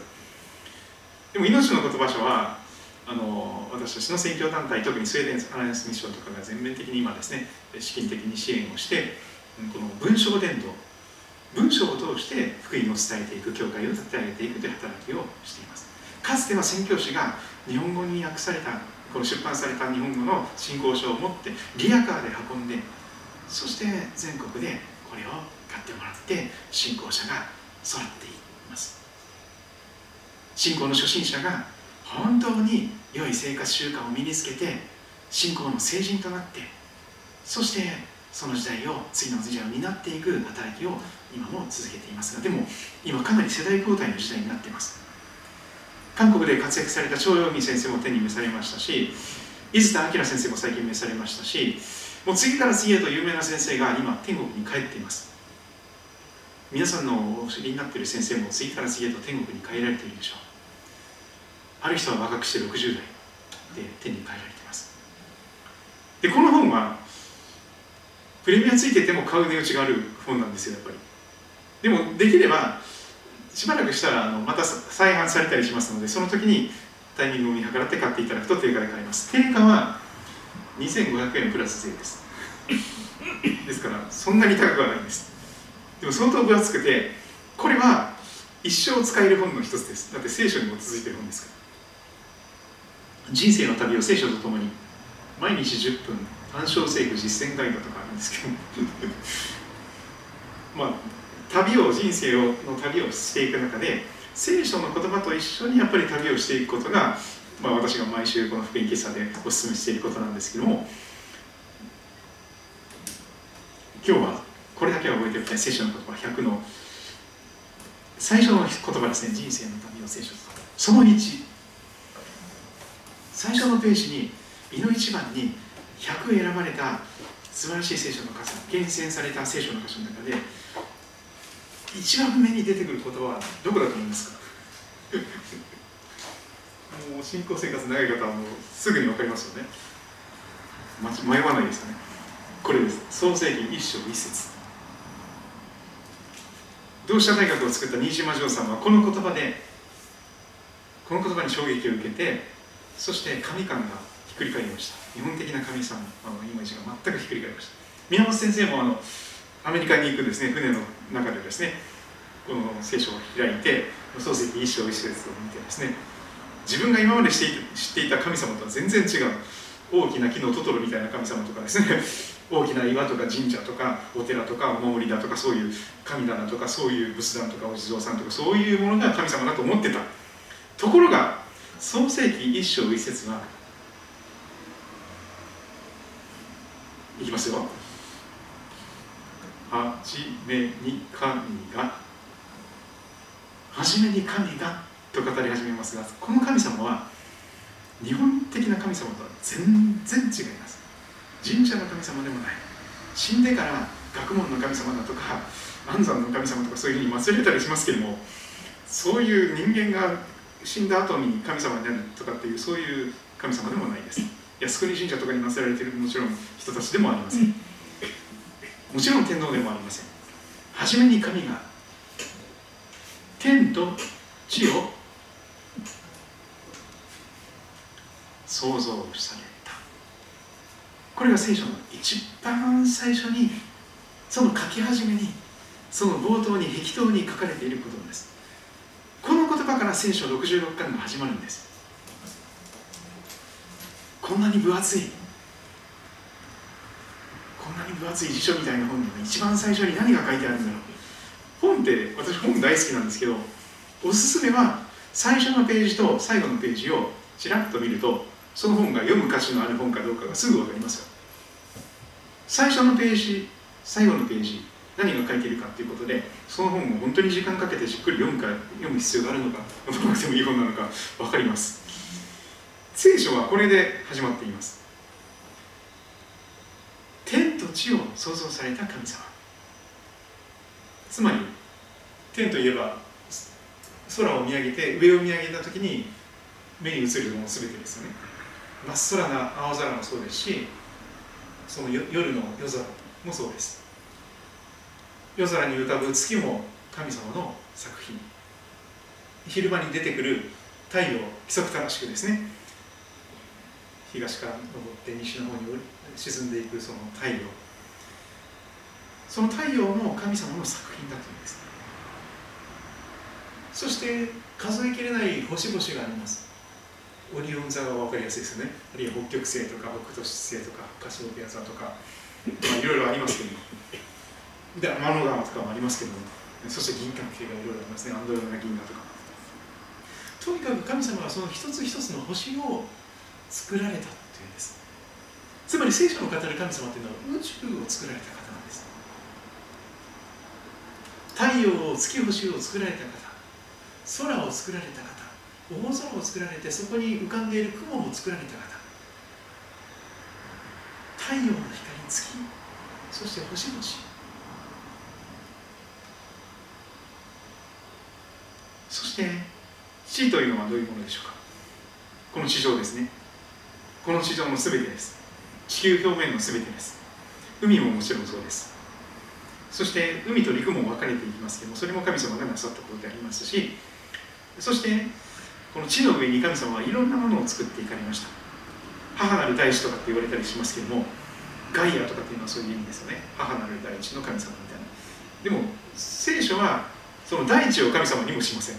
でも命の言葉書はあの私たちの宣教団体特にスウェーデンアライアンスミッションとかが全面的に今ですね資金的に支援をしてこの文章伝道文章を通して福音を伝えていく教会を立て上げていくという働きをしています。かつては宣教師が日本語に訳されたこの出版された日本語の信仰書を持ってリアカーで運んでそして全国でこれを買ってもらって信仰者が育っています。信仰の初心者が本当に良い生活習慣を身につけて信仰の成人となってそしてその時代を次の時代を担っていく働きを今も続けていますがでも今かなり世代交代の時代になっています。韓国で活躍された張陽明先生も手に召されましたし伊豆田明先生も最近召されましたしもう次から次へと有名な先生が今天国に帰っています。皆さんのお知りになっている先生も次から次へと天国に帰られているでしょう。ある人は若くして60代で天に帰られています。でこの本はプレミアついてても買う値打ちがある本なんですよやっぱり。でもできればしばらくしたらあのまた再販されたりしますのでその時にタイミングを見計らって買っていただくと定価で買えます。定価は2500円プラス税です。ですからそんなに高くはないんです。でも相当分厚くてこれは一生使える本の一つです。だって聖書に基づいてる本ですから。人生の旅を聖書とともに毎日10分暗唱聖句実践ガイドとかあるんですけど。まあ旅を人生をの旅をしていく中で聖書の言葉と一緒にやっぱり旅をしていくことが、まあ、私が毎週この福音喫茶でお勧めしていることなんですけども今日はこれだけは覚えておきたい。聖書の言葉100の最初の言葉ですね。人生の旅を聖書と。その1最初のページに「いの一番に100選ばれた素晴らしい聖書の数厳選された聖書の箇所の中で一番目に出てくる言葉はどこだと思いますか？もう信仰生活長い方はもうすぐに分かりますよね。迷わないですよね。これです。創世記一章一節。同志社大学を作った新島城さんはこの言葉でこの言葉に衝撃を受けてそして神観がひっくり返りました。日本的な神様のイメージが全くひっくり返りました。宮本先生もあのアメリカに行くですね船の中でですねこの聖書を開いて漱石一生一節を見てですね自分が今まで知っていた神様とは全然違う。大きな木のトトロみたいな神様とかですね 大きな岩とか神社とかお寺とかお守りだとかそういう神棚とかそういう仏壇とかお地蔵さんとかそういうものが神様だと思ってた。ところが創世紀一章一節はいきますよ。はじめに神がはじめに神がと語り始めますがこの神様は日本的な神様とは全然違います。神社の神様でもない。死んでから学問の神様だとか安産の神様とかそういうふうに忘れたりしますけれどもそういう人間が死んだ後に神様になるとかっていうそういう神様でもないです。靖国神社とかに祀られているもちろん人たちでもありません。もちろん天皇でもありません。初めに神が天と地を創造された。これが聖書の一番最初にその書き始めにその冒頭に適当に書かれていることです。この言葉から聖書66巻が始まるんです。こんなに分厚い。こんなに分厚い辞書みたいな本に一番最初に何が書いてあるんだろう。本って私本大好きなんですけどおすすめは最初のページと最後のページをちらっと見るとその本が読む歌詞のある本かどうかがすぐ分かりますよ。最初のページ最後のページ何が書いているかということでその本を本当に時間かけてじっくり読むか読む必要があるのか読まなくてもいい本なのか分かります。聖書はこれで始まっています。天と地を創造された神様。つまり天といえば空を見上げて上を見上げた時に目に映るもの全てですよね。真っ空な青空もそうですしその夜の夜空もそうです。夜空に浮かぶ月も神様の作品。昼間に出てくる太陽規則正しくですね。東から昇って西の方に沈んでいくその太陽。その太陽も神様の作品だというんです。そして数えきれない星々があります。オリオン座が分かりやすいですよね。あるいは北極星とか北斗七星とかカシオペア座とか、まあ、いろいろありますけど。で天の川とかもありますけどもそして銀閣系がいろいろありますね。アンドロメダ銀河とか。とにかく神様はその一つ一つの星を作られたというんです。つまり聖書の語る神様というのは宇宙を作られた方なんです。太陽を月星を作られた方。空を作られた方。大空を作られてそこに浮かんでいる雲も作られた方。太陽の光月そして星々。して地というのはどういうものでしょうか？この地上ですね。この地上の全てです。地球表面の全てです。海ももちろんそうです。そして海と陸も分かれていきますけどもそれも神様がなさったことでありますしそしてこの地の上に神様はいろんなものを作っていかれました。母なる大地とかって言われたりしますけどもガイアとかっていうのはそういう意味ですよね。母なる大地の神様みたいな。でも聖書はその大地を神様にもしません。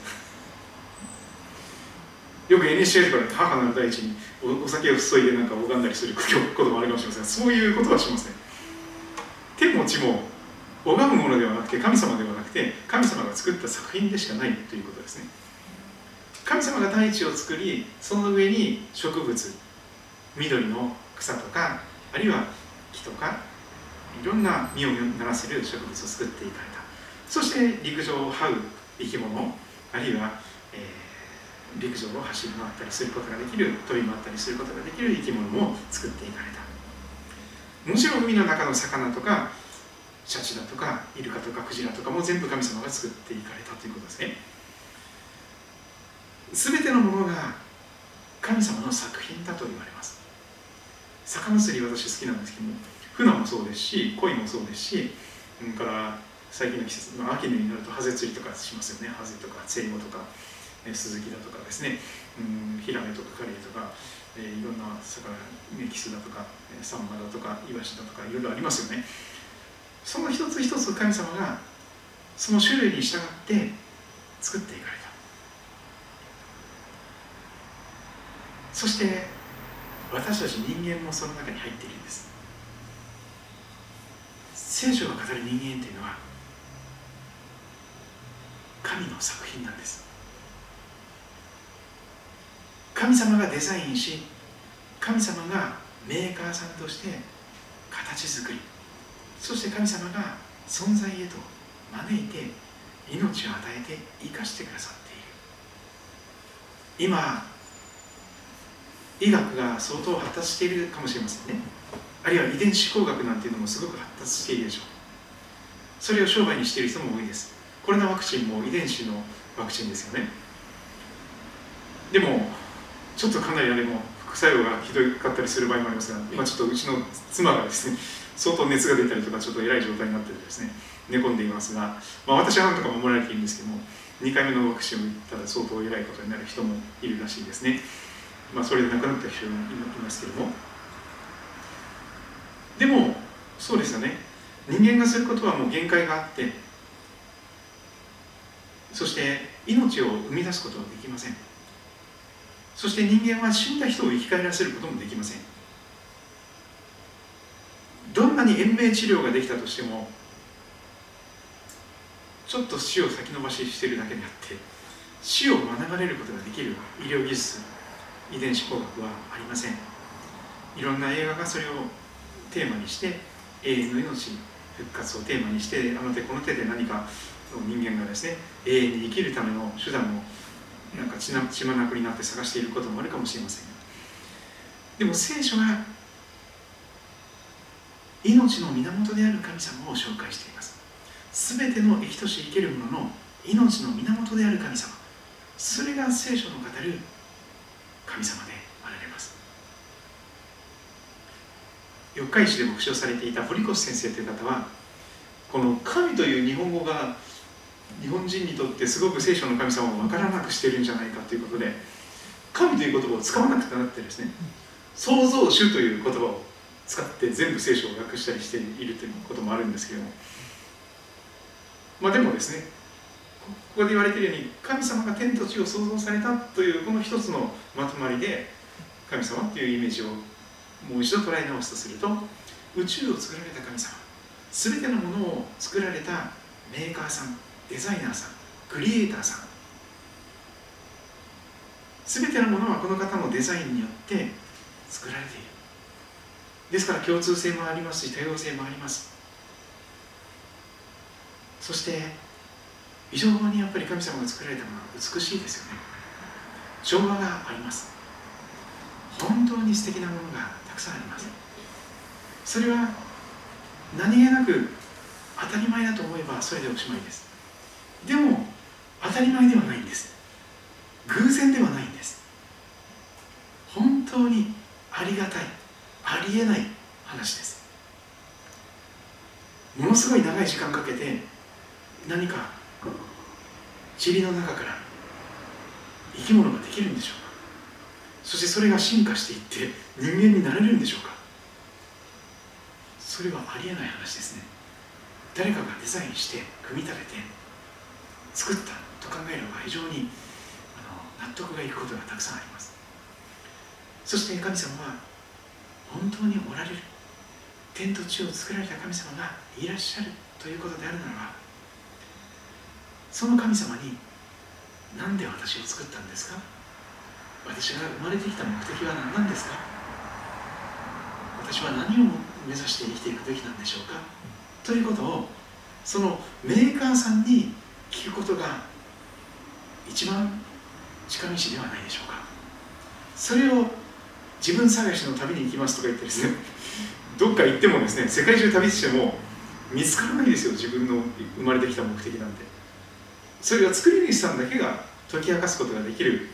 よく NHK とかで母なる大地にお酒を注いでなんか拝んだりすることもあるかもしれません。そういうことはしません。天も地も拝むものではなくて神様ではなくて神様が作った作品でしかないということですね。神様が大地を作りその上に植物緑の草とかあるいは木とかいろんな実をならせる植物を作っていかれた。そして陸上を這う生き物あるいは、陸上を走り回ったりすることができる飛び回ったりすることができる生き物も作っていかれた。もちろん海の中の魚とかシャチだとかイルカとかクジラとかも全部神様が作っていかれたということですね。全てのものが神様の作品だと言われます。魚釣り私好きなんですけども船もそうですし鯉もそうですしそれから最近の季節、まあ、秋になるとハゼ釣りとかしますよね。ハゼとかセイゴとか、スズキだとかですね。うんヒラメとかカレイとか、えー、いろんな魚メキスだとかサンマだとかイワシだとかいろいろありますよね。その一つ一つ神様がその種類に従って作っていかれた。そして私たち人間もその中に入っているんです。聖書が語る人間というのは神の作品なんです。神様がデザインし神様がメーカーさんとして形作り。そして神様が存在へと招いて命を与えて生かしてくださっている。今医学が相当発達しているかもしれませんね。あるいは遺伝子工学なんていうのもすごく発達しているでしょう。それを商売にしている人も多いです。コロナワクチンも遺伝子のワクチンですよね。でもちょっとかなりあれも副作用がひどかったりする場合もありますが今ちょっとうちの妻がですね相当熱が出たりとかちょっと偉い状態になっててですね寝込んでいますが、まあ、私はなんとか守られているんですけども2回目のワクチンを打ったら相当偉いことになる人もいるらしいですね。まあそれで亡くなった人もいますけども。でもそうですよね。人間がすることはもう限界があってそして命を生み出すことはできませんそして人間は死んだ人を生き返らせることもできません。どんなに延命治療ができたとしてもちょっと死を先延ばししているだけであって死を免れることができる医療技術遺伝子工学はありません。いろんな映画がそれをテーマにして永遠の命復活をテーマにしてあの手この手で何か人間がですね永遠に生きるための手段をなんか血な血まなくになって探していることもあるかもしれませんでも聖書は命の源である神様を紹介しています。すべての生きとし生けるものの命の源である神様。それが聖書の語る神様であられます。四日市で牧師をされていた堀越先生という方はこの神という日本語が日本人にとってすごく聖書の神様を分からなくしてるんじゃないかということで神という言葉を使わなくてなってですね創造主という言葉を使って全部聖書を訳したりしているということもあるんですけどもまあでもですねここで言われているように神様が天と地を創造されたというこの一つのまとまりで神様っていうイメージをもう一度捉え直すとすると宇宙を作られた神様全てのものを作られたメーカーさんデザイナーさんクリエイターさん。全てのものはこの方のデザインによって作られている。ですから共通性もありますし多様性もあります。そして非常にやっぱり神様が作られたものは美しいですよね。調和があります。本当に素敵なものがたくさんあります。それは何気なく当たり前だと思えばそれでおしまいです。でも当たり前ではないんです。偶然ではないんです。本当にありがたいありえない話です。ものすごい長い時間かけて何か塵の中から生き物ができるんでしょうか。そしてそれが進化していって人間になれるんでしょうか。それはありえない話ですね。誰かがデザインして組み立てて作ったと考えれば非常に納得がいくことがたくさんあります。そして神様は本当におられる。天と地を作られた神様がいらっしゃるということであるならばその神様に何で私を作ったんですか？私が生まれてきた目的は何なんですか？私は何を目指して生きていくべきなんでしょうか？ということをそのメーカーさんに聞くことが一番近道ではないでしょうか。それを自分探しの旅に行きますとか言ってですねどっか行ってもですね世界中旅しても見つからないですよ自分の生まれてきた目的なんて。それは作り主さんだけが解き明かすことができる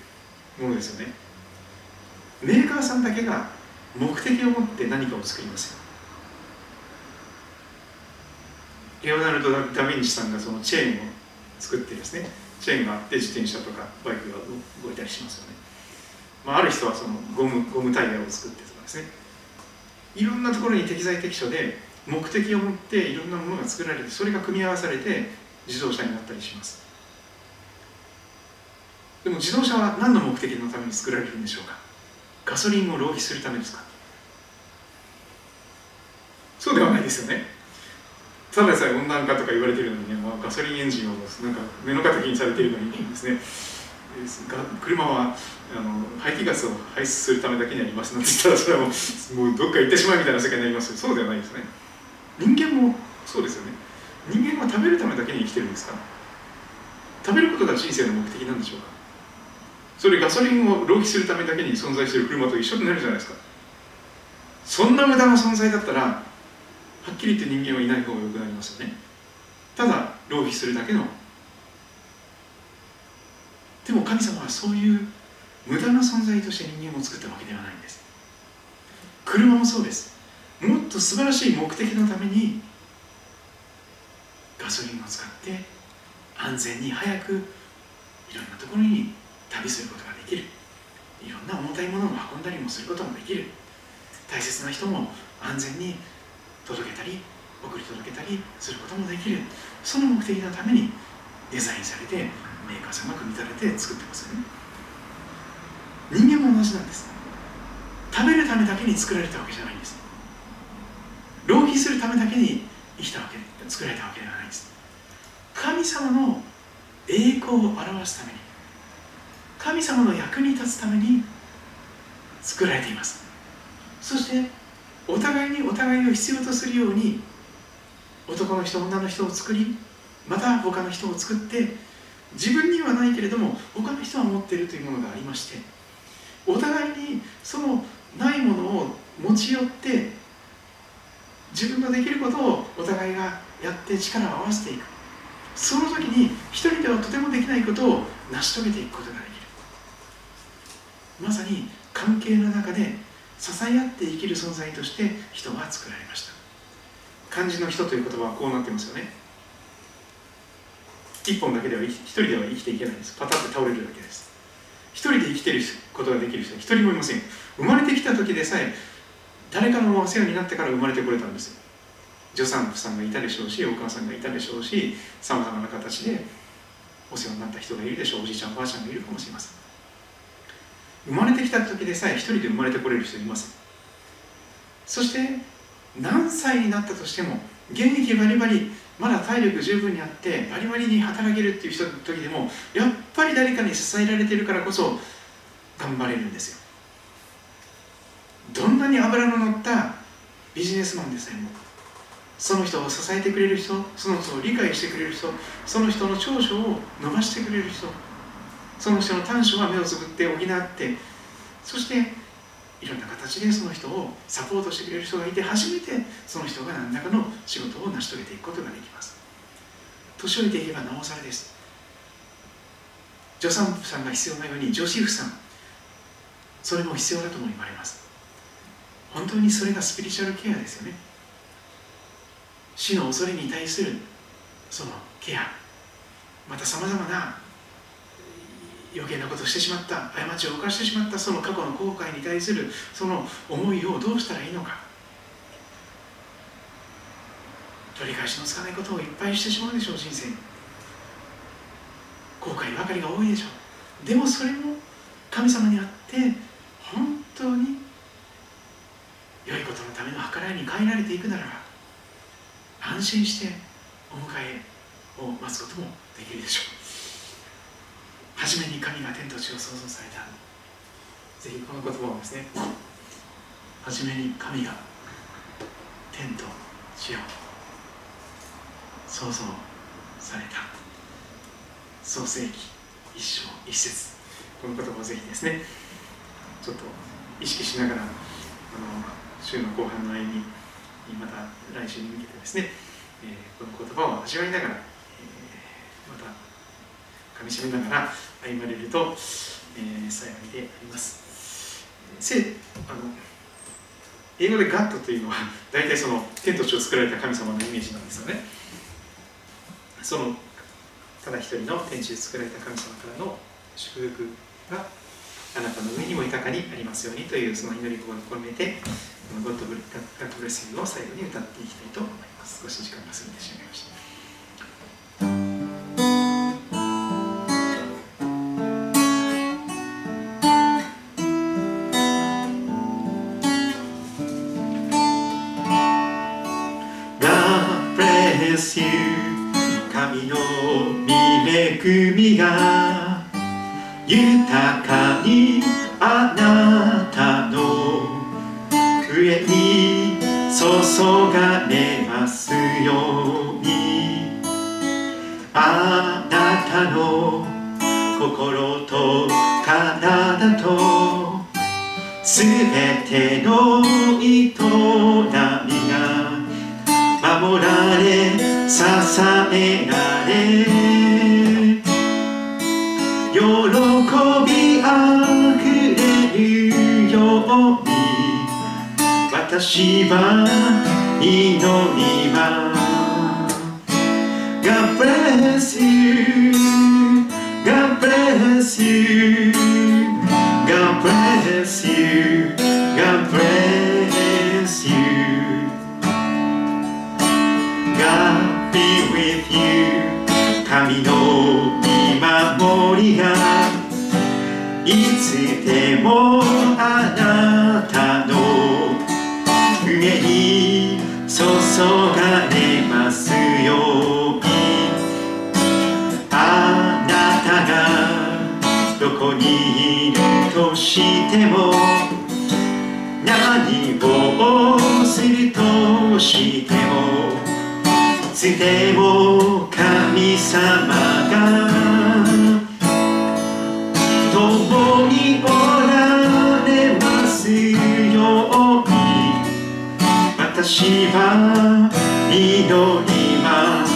ものですよね。メーカーさんだけが目的を持って何かを作りますよレオナルド・ダ・ヴィンチさんがそのチェーンを作ってですねチェーンがあって自転車とかバイクが動いたりしますよね、まあ、ある人はそのゴムゴムタイヤを作ってとかですね。いろんなところに適材適所で目的を持っていろんなものが作られてそれが組み合わされて自動車になったりします。でも自動車は何の目的のために作られるんでしょうか？ガソリンを浪費するためですか？そうではないですよね。ただでさえ温暖化とか言われてるのにね、まあ、ガソリンエンジンをなんか目の敵にされているのにですね。車はあの排気ガスを排出するためだけにありますなんて言ったらそれはもうどっか行ってしまうみたいな世界になりますそうではないですね。人間もそうですよね。人間は食べるためだけに生きてるんですか？食べることが人生の目的なんでしょうか？それガソリンを浪費するためだけに存在している車と一緒になるじゃないですか。そんな無駄な存在だったらっきり言って人間はいない方がよくなりますよね。ただ浪費するだけの。でも神様はそういう無駄な存在として人間を作ったわけではないんです。車もそうです。もっと素晴らしい目的のためにガソリンを使って安全に早くいろんなところに旅することができる。いろんな重たいものを運んだりもすることもできる。大切な人も安全に届けたり送り届けたりすることもできる。その目的のためにデザインされてメーカーさんが組み立てて作ってますよね。人間も同じなんです。食べるためだけに作られたわけじゃないんです。浪費するためだけに生きたわけ作られたわけではないんです。神様の栄光を表すために神様の役に立つために作られています。そしてお互いにお互いを必要とするように男の人女の人を作りまた他の人を作って自分にはないけれども他の人は持っているというものがありましてお互いにそのないものを持ち寄って自分のできることをお互いがやって力を合わせていく。その時に一人ではとてもできないことを成し遂げていくことができる。まさに関係の中で支え合って生きる存在として人は作られました。漢字の人という言葉はこうなってますよね。一本だけでは一人では生きていけないんです。パタッと倒れるだけです。一人で生きてることができる人は一人もいません。生まれてきた時でさえ誰かのお世話になってから生まれてこれたんですよ。助産婦さんがいたでしょうしお母さんがいたでしょうしさまざまな形でお世話になった人がいるでしょう。おじいちゃんおばあちゃんがいるかもしれません。生まれてきた時でさえ一人で生まれてこれる人いますそして何歳になったとしても現役バリバリまだ体力十分にあってバリバリに働けるっていう人の時でもやっぱり誰かに支えられてるからこそ頑張れるんですよ。どんなに脂の乗ったビジネスマンでさえもその人を支えてくれる人その人を理解してくれる人その人の長所を伸ばしてくれる人その人の短所は目をつぶって補ってそしていろんな形でその人をサポートしてくれる人がいて初めてその人が何らかの仕事を成し遂げていくことができます。年老いていけばなおさらです。助産婦さんが必要なように女子婦さんそれも必要だとも言われます。本当にそれがスピリチュアルケアですよね。死の恐れに対するそのケア。またさまざまな余計なことしてしまった過ちを犯してしまったその過去の後悔に対するその思いをどうしたらいいのか。取り返しのつかないことをいっぱいしてしまうでしょう人生後悔ばかりが多いでしょう。でもそれも神様にあって本当に良いことのための計らいに変えられていくならば安心してお迎えを待つこともできるでしょう。初めに神が天と地を創造された。ぜひこの言葉をですね。初めに神が天と地を創造された。創世記一章一節。この言葉をぜひですねちょっと意識しながらあの週の後半の歩みまた来週に向けてですね、えー、この言葉を味わいながら、えー、またかみしめながら歩まれると、えー、幸いであります。せあの英語でガットというのは 大体その天と地を作られた神様のイメージなんですよね。そのただ一人の天地で作られた神様からの祝福があなたの上にも豊かにありますようにというその祈り心を込めてこのゴッドブレッシングを最後に歌っていきたいと思います少し時間が過ぎてしまいました豊かにあなた。私は祈りいつでも神様が共におられますように私は祈ります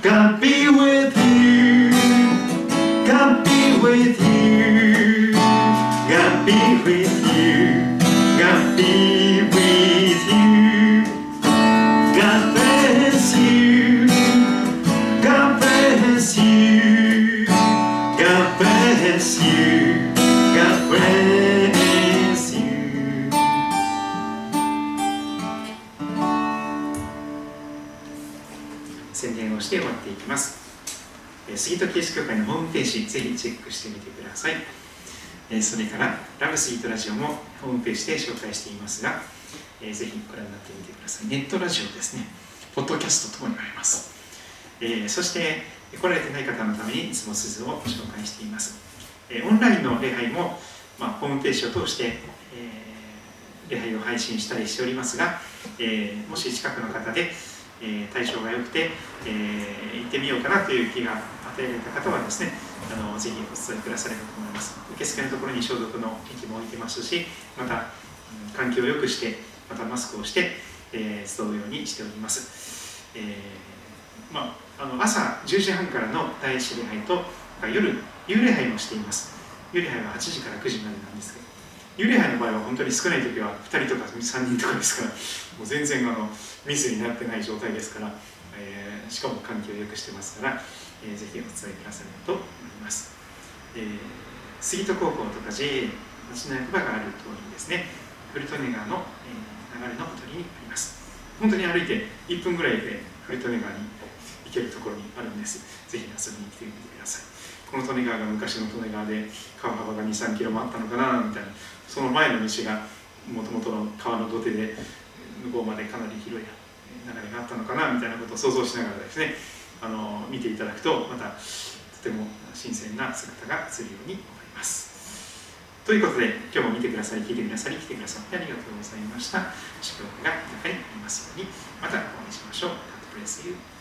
God be with you God be with you God be with you God be キリスト教会のホームページぜひチェックしてみてください。えーそれからラブスイートラジオもホームページで紹介していますが、えーぜひご覧になってみてください。ネットラジオですね。ポッドキャストともにあります、えーそして来られてない方のためにいつも鈴を紹介しています、えーオンラインの礼拝も、まあ、ホームページを通して、えー礼拝を配信したりしておりますが、えーもし近くの方で、えー対象が良くて、えー行ってみようかなという気がた方はですねあのぜひお伝えくださればと思います。受付のところに消毒の液も置いてますしまた、環境を良くしてまたマスクをして、えー集うようにしております、えーまあ、あの朝10時半からの第一礼拝と夜夕礼拝もしています。夕礼拝は8時から9時までなんですけど幽霊杯の場合は本当に少ない時は2人とか3人とかですからもう全然あのミスになってない状態ですから、えーしかも環境を良くしてますから、えーぜひお伝えくださればと思います、えー杉戸高校とか JA 町の役場がある通りですね。古利根川の、えー流れのほとりにあります。本当に歩いて1分ぐらいで古利根川に行けるところにあるんです。ぜひ遊びに来てみてください。この利根川が昔の利根川で川幅が2、3キロもあったのかなみたいな。その前の道がもともとの川の土手で向こうまでかなり広い流れがあったのかなみたいなことを想像しながらですね。あの見ていただくとまたとても新鮮な姿が映るように思います。ということで今日も見てくださり聞いてくださり来てくださってありがとうございました祝福が豊かになりますようにまたお会いしましょう。God bless you